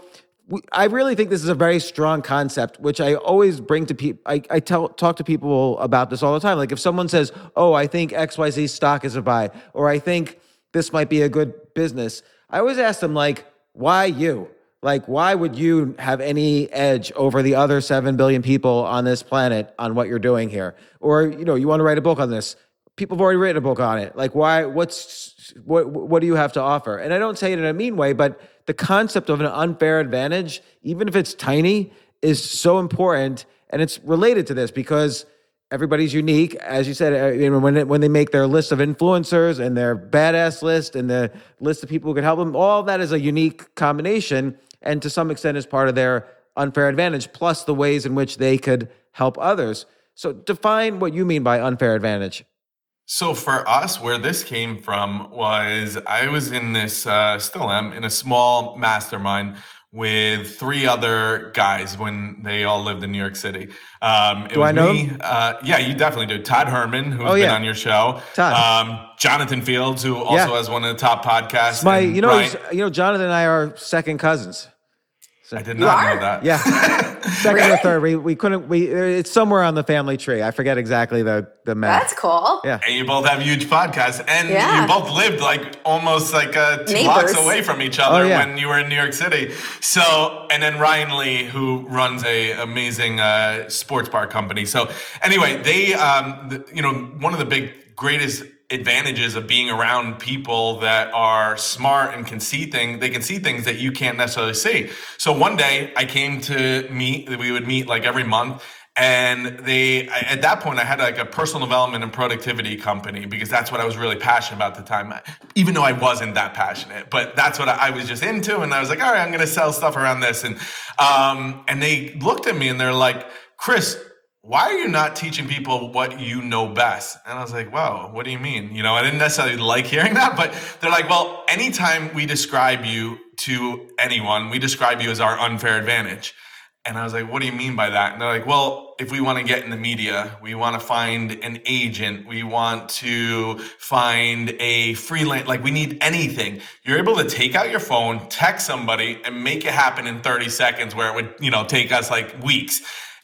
I really think this is a very strong concept, which I always bring to people. I, I tell talk to people about this all the time. Like if someone says, "Oh, I think XYZ stock is a buy," or "I think this might be a good business," I always ask them like, "Why you? Like, why would you have any edge over the other seven billion people on this planet on what you're doing here? Or you know, you want to write a book on this? People have already written a book on it. Like, why? What's what? What do you have to offer?" And I don't say it in a mean way, but the concept of an unfair advantage, even if it's tiny, is so important. And it's related to this because everybody's unique. As you said, uh, when, when they make their list of influencers and their badass list and the list of people who can help them, all that is a unique combination. And to some extent is part of their unfair advantage, plus the ways in which they could help others. So define what you mean by unfair advantage. So for us, where this came from was I was in this, uh, still am, in a small mastermind with three other guys when they all lived in New York City. Um, it do was I know? Me, uh, yeah, you definitely do. Todd Herman, who's oh, yeah. been on your show. Todd. Um, Jonathan Fields, who also yeah. has one of the top podcasts. My, you know, you know, Jonathan and I are second cousins. I did not know that. Yeah, second or third. We we couldn't. We it's somewhere on the family tree. I forget exactly the the math. That's cool. Yeah. And you both have huge podcasts, and Yeah. you both lived like almost like uh, two blocks away from each other Oh, yeah. when you were in New York City. So, and then Ryan Lee, who runs a amazing uh, sports bar company. So, anyway, they, um, the, you know, one of the big greatest advantages of being around people that are smart and can see things they can see things that you can't necessarily see. So one day i came to meet we would meet like every month and they at that point i had like a personal development and productivity company because that's what i was really passionate about at the time even though i wasn't that passionate. But that's what i was just into and i was like all right i'm going to sell stuff around this. And um and they looked at me and they're like chris why are you not teaching people what you know best? And I was like, wow, what do you mean? You know, I didn't necessarily like hearing that, but they're like, well, anytime we describe you to anyone, we describe you as our unfair advantage. And I was like, what do you mean by that? And they're like, well, if we want to get in the media, we want to find an agent, we want to find a freelance, like we need anything. You're able to take out your phone, text somebody, and make it happen in 30 seconds where it would, you know, take us like weeks.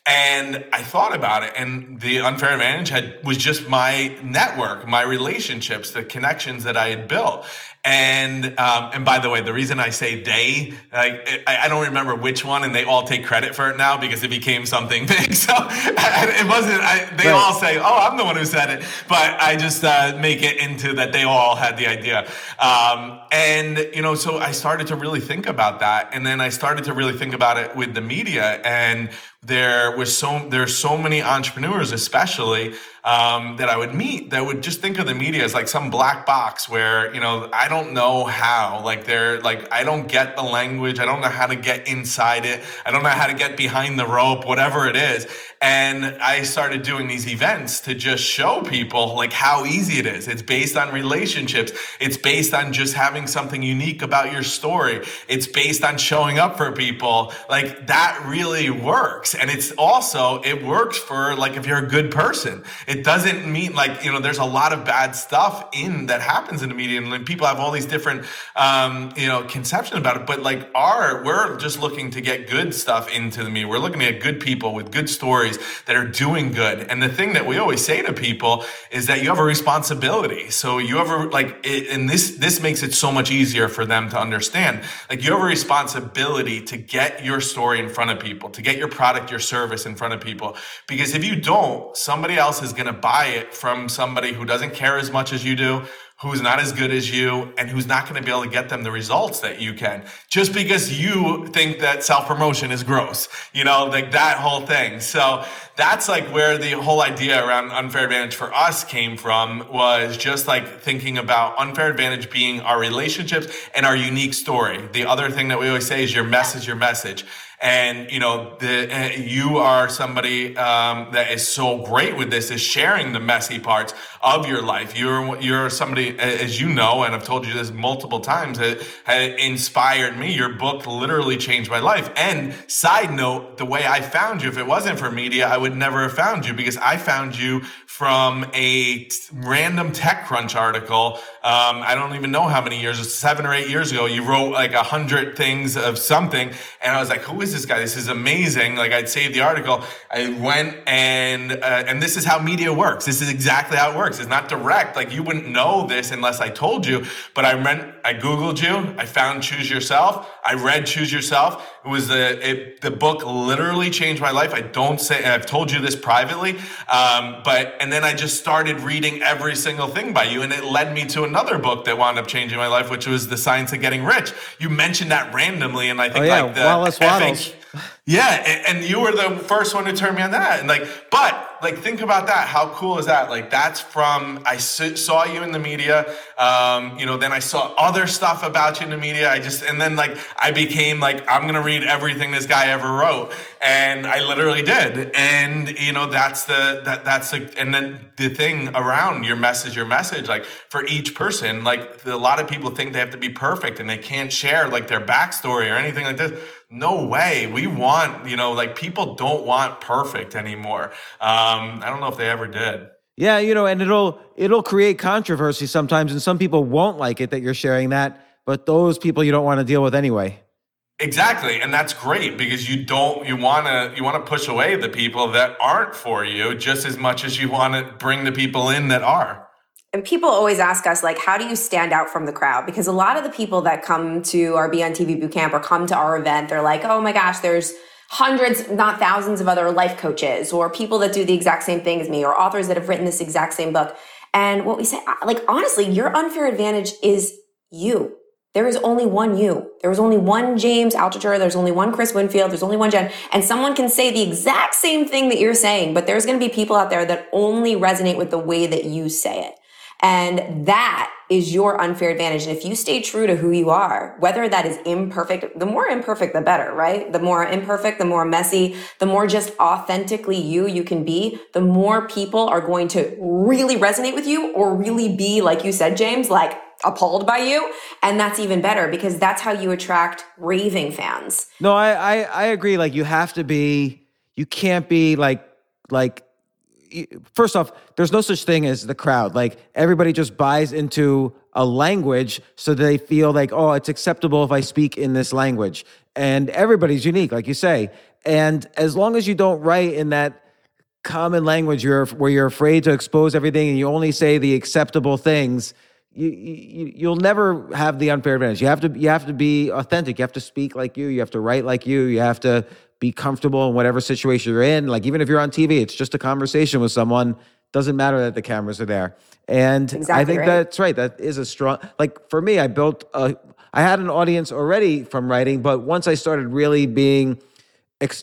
And I thought about it, and the unfair advantage had was just my network, my relationships, the connections that I had built. And um, and by the way, the reason I say they, I, I don't remember which one, and they all take credit for it now because it became something big. So it wasn't. I, they Right. all say, "Oh, I'm the one who said it," but I just uh, make it into that they all had the idea. Um, and you know, so I started to really think about that, and then I started to really think about it with the media and there was so there's so many entrepreneurs especially um, that i would meet that would just think of the media as like some black box where you know i don't know how like they're like i don't get the language i don't know how to get inside it i don't know how to get behind the rope whatever it is. And i started doing these events to just show people like how easy it is. It's based on relationships. It's based on just having something unique about your story. It's based on showing up for people. Like that really works and it's also it works for like if you're a good person. It doesn't mean like you know there's a lot of bad stuff in that happens in the media and people have all these different um you know conceptions about it but like our we're just looking to get good stuff into the media. We're looking at good people with good stories that are doing good. And the thing that we always say to people is that you have a responsibility. So you have a like it, and this this makes it so much easier for them to understand. Like you have a responsibility to get your story in front of people to get your product your service in front of people. Because if you don't somebody else is going to buy it from somebody who doesn't care as much as you do who's not as good as you and who's not going to be able to get them the results that you can. Just because you think that self promotion is gross you know like that whole thing. So that's like where the whole idea around unfair advantage for us came from was just like thinking about unfair advantage being our relationships and our unique story. The other thing that we always say is your message your message and you know the uh, you are somebody um, that is so great with this is sharing the messy parts of your life you're you're somebody as you know and i've told you this multiple times that inspired me your book literally changed my life and side note the way i found you if it wasn't for media i would never have found you because i found you from a random TechCrunch article. Um, I don't even know how many years, seven or eight years ago. You wrote like a hundred things of something, and I was like, "Who is this guy? This is amazing!" Like I'd saved the article. I went and uh, and this is how media works. This is exactly how it works. It's not direct. Like you wouldn't know this unless I told you. But I went, I googled you. I found Choose Yourself. I read Choose Yourself. It was the it, the book literally changed my life. I don't say I've told you this privately, um, but and then I just started reading every single thing by you, and it led me to another book that wound up changing my life, which was The Science of Getting Rich. You mentioned that randomly, and I think Oh, yeah, like the Wallace Wattles. yeah, and you were the first one to turn me on that. And like, but like, think about that. How cool is that? Like, that's from I saw you in the media. Um, you know, then I saw other stuff about you in the media. I just and then like I became like I'm gonna read everything this guy ever wrote, and I literally did. And you know, that's the that that's the and then the thing around your message, your message, like for each person, like a lot of people think they have to be perfect and they can't share like their backstory or anything like this no way we want you know like people don't want perfect anymore um i don't know if they ever did Yeah, you know, and it'll it'll create controversy sometimes, and some people won't like it that you're sharing that, but those people you don't want to deal with anyway. Exactly, and that's great because you don't you want to you want to push away the people that aren't for you just as much as you want to bring the people in that are. And people always ask us like how do you stand out from the crowd? Because a lot of the people that come to our Be on TV boot camp or come to our event, they're like, "Oh my gosh, there's hundreds, not thousands of other life coaches or people that do the exact same thing as me or authors that have written this exact same book." And what we say uh, like honestly, your unfair advantage is you there is only one you. There is only one James Altucher. There's only one Chris Winfield. There's only one Jen. And someone can say the exact same thing that you're saying, but there's going to be people out there that only resonate with the way that you say it. And that is your unfair advantage. And if you stay true to who you are, whether that is imperfect, the more imperfect, the better, right? The more imperfect, the more messy, the more just authentically you you can be, the more people are going to really resonate with you or really be, like you said, James, like, appalled by you and that's even better because that's how you attract raving fans no I, I i agree like you have to be you can't be like like first off there's no such thing as the crowd like everybody just buys into a language so they feel like oh it's acceptable if i speak in this language and everybody's unique like you say and as long as you don't write in that common language you're where you're afraid to expose everything and you only say the acceptable things you, you you'll never have the unfair advantage. You have to you have to be authentic. You have to speak like you. You have to write like you. You have to be comfortable in whatever situation you're in. Like even if you're on TV, it's just a conversation with someone. Doesn't matter that the cameras are there. And exactly I think right. that's right. That is a strong like for me. I built a. I had an audience already from writing, but once I started really being,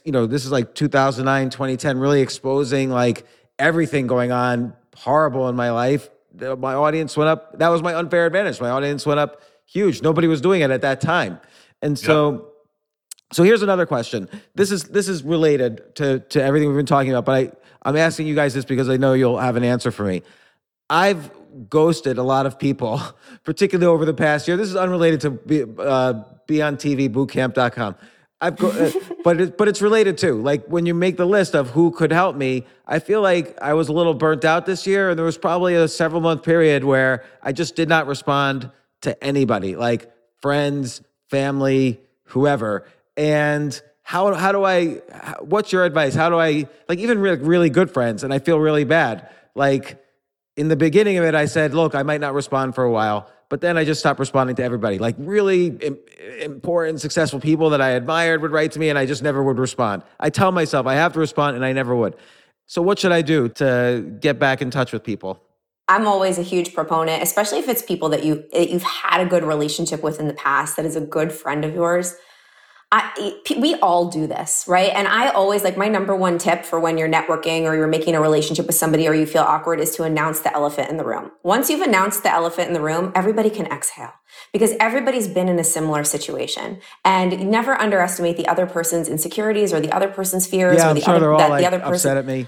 you know, this is like 2009, 2010, really exposing like everything going on horrible in my life my audience went up. That was my unfair advantage. My audience went up huge. Nobody was doing it at that time. And so yep. So here's another question. This is this is related to to everything we've been talking about, but I I'm asking you guys this because I know you'll have an answer for me. I've ghosted a lot of people, particularly over the past year. This is unrelated to be, uh, beontvbootcamp.com. I've go, uh, but it, but it's related too. Like when you make the list of who could help me, I feel like I was a little burnt out this year, and there was probably a several month period where I just did not respond to anybody, like friends, family, whoever. And how how do I? What's your advice? How do I like even really, really good friends? And I feel really bad. Like in the beginning of it, I said, look, I might not respond for a while. But then I just stopped responding to everybody. Like really important, successful people that I admired would write to me and I just never would respond. I tell myself I have to respond and I never would. So what should I do to get back in touch with people? I'm always a huge proponent, especially if it's people that you that you've had a good relationship with in the past that is a good friend of yours I, we all do this, right? And I always like my number one tip for when you're networking or you're making a relationship with somebody or you feel awkward is to announce the elephant in the room. Once you've announced the elephant in the room, everybody can exhale because everybody's been in a similar situation. And never underestimate the other person's insecurities or the other person's fears yeah, or the sure other that like the other person upset at me.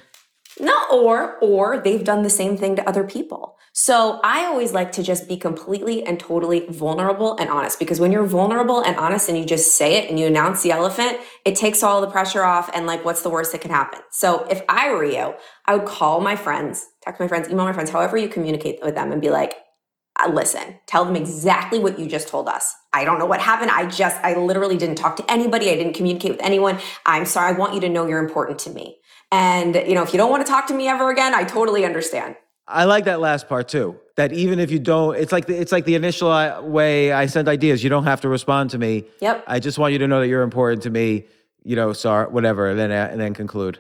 No, or or they've done the same thing to other people. So I always like to just be completely and totally vulnerable and honest because when you're vulnerable and honest and you just say it and you announce the elephant, it takes all the pressure off and like what's the worst that can happen. So if I were you, I would call my friends, text my friends, email my friends, however you communicate with them and be like, uh, listen, tell them exactly what you just told us. I don't know what happened. I just, I literally didn't talk to anybody. I didn't communicate with anyone. I'm sorry. I want you to know you're important to me. And, you know, if you don't want to talk to me ever again, I totally understand. I like that last part too. That even if you don't, it's like the, it's like the initial uh, way I send ideas. You don't have to respond to me. Yep. I just want you to know that you're important to me. You know, sorry, whatever, and then uh, and then conclude.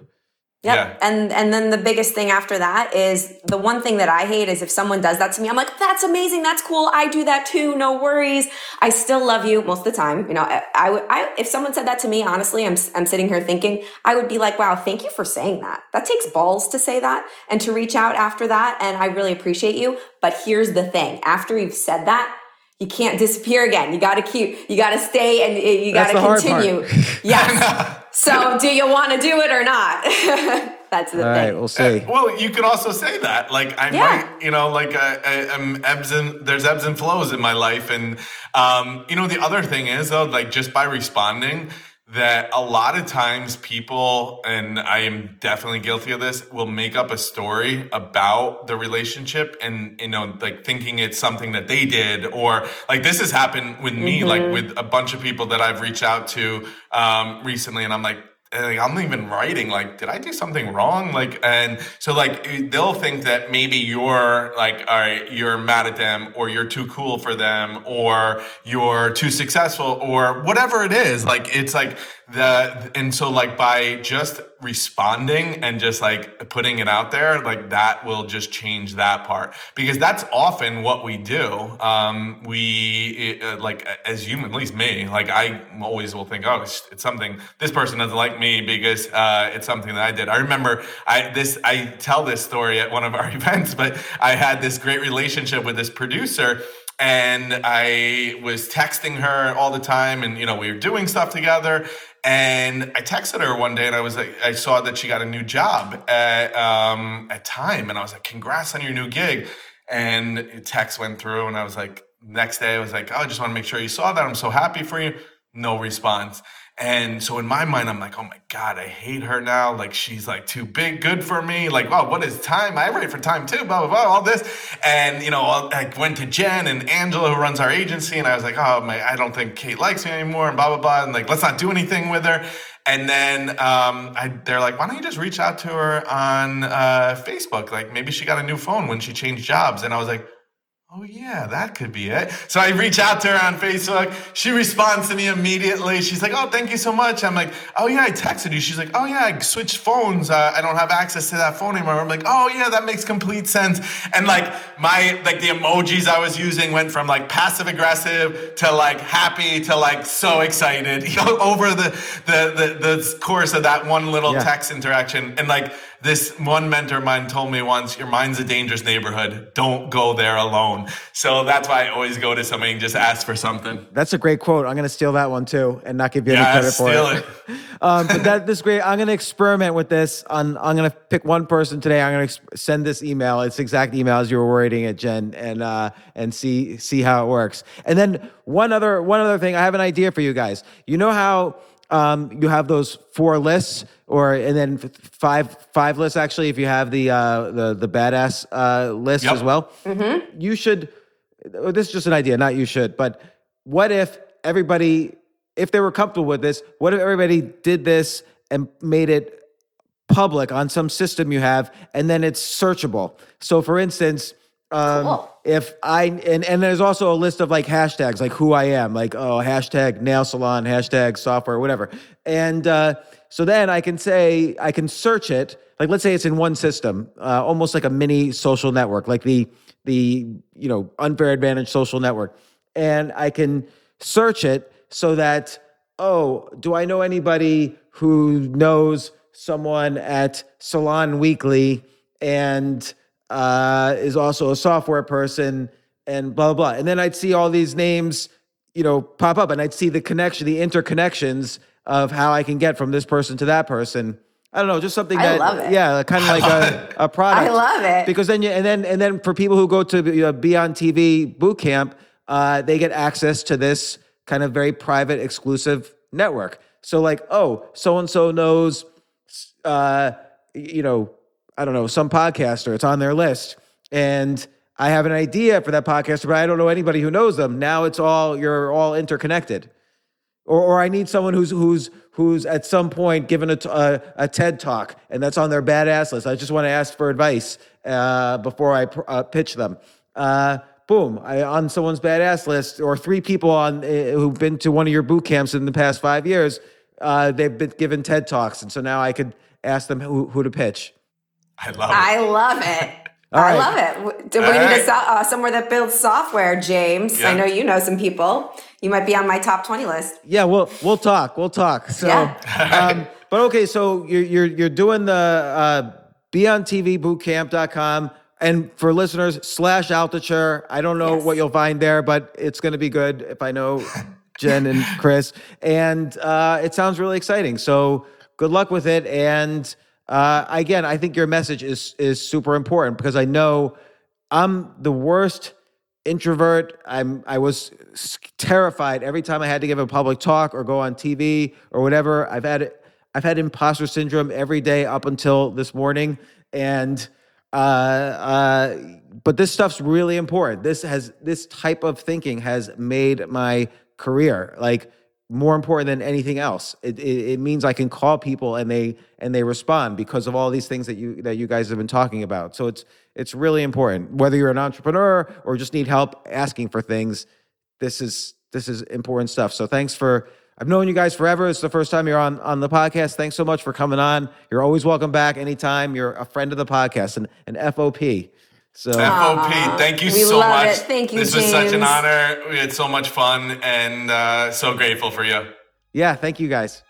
Yep. Yeah. And and then the biggest thing after that is the one thing that I hate is if someone does that to me, I'm like, that's amazing, that's cool. I do that too. No worries. I still love you most of the time. You know, I would I if someone said that to me, honestly, I'm I'm sitting here thinking, I would be like, wow, thank you for saying that. That takes balls to say that and to reach out after that. And I really appreciate you. But here's the thing: after you've said that, you can't disappear again. You got to keep, you got to stay and you got to continue. yes. So do you want to do it or not? That's the All thing. right, we'll see. Uh, well, you could also say that, like I yeah. might, you know, like I, I, am ebbs and there's ebbs and flows in my life, and um, you know, the other thing is though, like just by responding, that a lot of times people, and I am definitely guilty of this, will make up a story about the relationship and, you know, like thinking it's something that they did, or like this has happened with me, mm-hmm. like with a bunch of people that I've reached out to um, recently, and I'm like, like, I'm even writing like, did I do something wrong? Like, and so like they'll think that maybe you're like, all right, you're mad at them, or you're too cool for them, or you're too successful, or whatever it is. Like, it's like the and so like by just responding and just like putting it out there like that will just change that part because that's often what we do um we uh, like as human at least me like i always will think oh it's, it's, something this person doesn't like me because uh it's something that i did i remember i this i tell this story at one of our events but i had this great relationship with this producer and I was texting her all the time, and you know we were doing stuff together. And I texted her one day, and I was like, I saw that she got a new job at um, at Time, and I was like, "Congrats on your new gig!" And text went through, and I was like, next day I was like, "Oh, I just want to make sure you saw that. I'm so happy for you." No response. And so in my mind, I'm like, oh my God, I hate her now. Like she's like too big, good for me. Like, wow, what is time? I write for time too, blah, blah, blah, all this. And, you know, I went to Jen and Angela who runs our agency. And I was like, oh my, I don't think Kate likes me anymore and blah, blah, blah. And like, let's not do anything with her. And then um, I, they're like, why don't you just reach out to her on uh, Facebook? Like maybe she got a new phone when she changed jobs. And I was like, Oh, yeah, that could be it. So I reach out to her on Facebook. She responds to me immediately. She's like, Oh, thank you so much. I'm like, Oh, yeah, I texted you. She's like, Oh, yeah, I switched phones. Uh, I don't have access to that phone anymore. I'm like, Oh, yeah, that makes complete sense. And like, my, like, the emojis I was using went from like passive aggressive to like happy to like so excited, you know, over the, the, the, the course of that one little yeah. text interaction. And like, this one mentor of mine told me once, your mind's a dangerous neighborhood. Don't go there alone. So that's why I always go to somebody and just ask for something. That's a great quote. I'm going to steal that one too and not give you yeah, any credit for it. it. um, but that, this is great. I'm going to experiment with this. On, I'm going to pick one person today. I'm going to ex- send this email. It's exact email as you were wording it, Jen, and uh, and see see how it works. And then one other one other thing. I have an idea for you guys. You know how um, you have those four lists, or and then five five lists actually. If you have the uh, the the badass uh, list yep. as well, mm-hmm. you should. This is just an idea, not you should. But what if everybody, if they were comfortable with this, what if everybody did this and made it public on some system you have, and then it's searchable. So, for instance um, cool. If I and and there's also a list of like hashtags, like who I am, like oh hashtag nail salon, hashtag software, whatever. And uh, so then I can say I can search it. Like let's say it's in one system, uh, almost like a mini social network, like the the you know unfair advantage social network, and I can search it so that oh, do I know anybody who knows someone at Salon Weekly and uh, is also a software person and blah, blah, blah. And then I'd see all these names, you know, pop up and I'd see the connection, the interconnections of how I can get from this person to that person. I don't know, just something that, yeah, kind of like a, a product. I love it because then you, and then and then for people who go to uh, Be on TV boot camp, uh, they get access to this kind of very private, exclusive network. So like, oh, so and so knows, uh, you know, I don't know, some podcaster, it's on their list. And I have an idea for that podcaster, but I don't know anybody who knows them. Now it's all you're all interconnected. Or, or I need someone who's who's who's at some point given a, a, a TED talk and that's on their badass list. I just want to ask for advice uh, before I uh, pitch them. Uh, boom, I, on someone's badass list, or three people on uh, who've been to one of your boot camps in the past five years. Uh, they've been given TED talks, and so now I could ask them who, who to pitch. I love it. I love it. I love it. Do we need right. a, uh, somewhere that builds software, James? Yeah. I know you know some people. You might be on my top twenty list. Yeah, we'll we'll talk. We'll talk. So, yeah. um, but okay, so you're you're you're doing the uh, beontvbootcamp.com. And for listeners, slash Altucher. I don't know yes. what you'll find there, but it's going to be good if I know Jen and Chris. And uh, it sounds really exciting. So good luck with it. And uh, again, I think your message is is super important because I know I'm the worst introvert. I'm I was terrified every time I had to give a public talk or go on TV or whatever. I've had I've had imposter syndrome every day up until this morning, and uh, uh, but this stuff's really important. This has this type of thinking has made my career like more important than anything else. It, it, it means I can call people and they and they respond because of all these things that you that you guys have been talking about. So it's it's really important whether you're an entrepreneur or just need help asking for things. This is this is important stuff. So thanks for I've known you guys forever. It's the first time you're on on the podcast. Thanks so much for coming on. You're always welcome back anytime. You're a friend of the podcast and an FOP. So FOP, thank you we so love much. it. Thank you, This was such an honor. We had so much fun and uh, so grateful for you. yeah, thank you guys.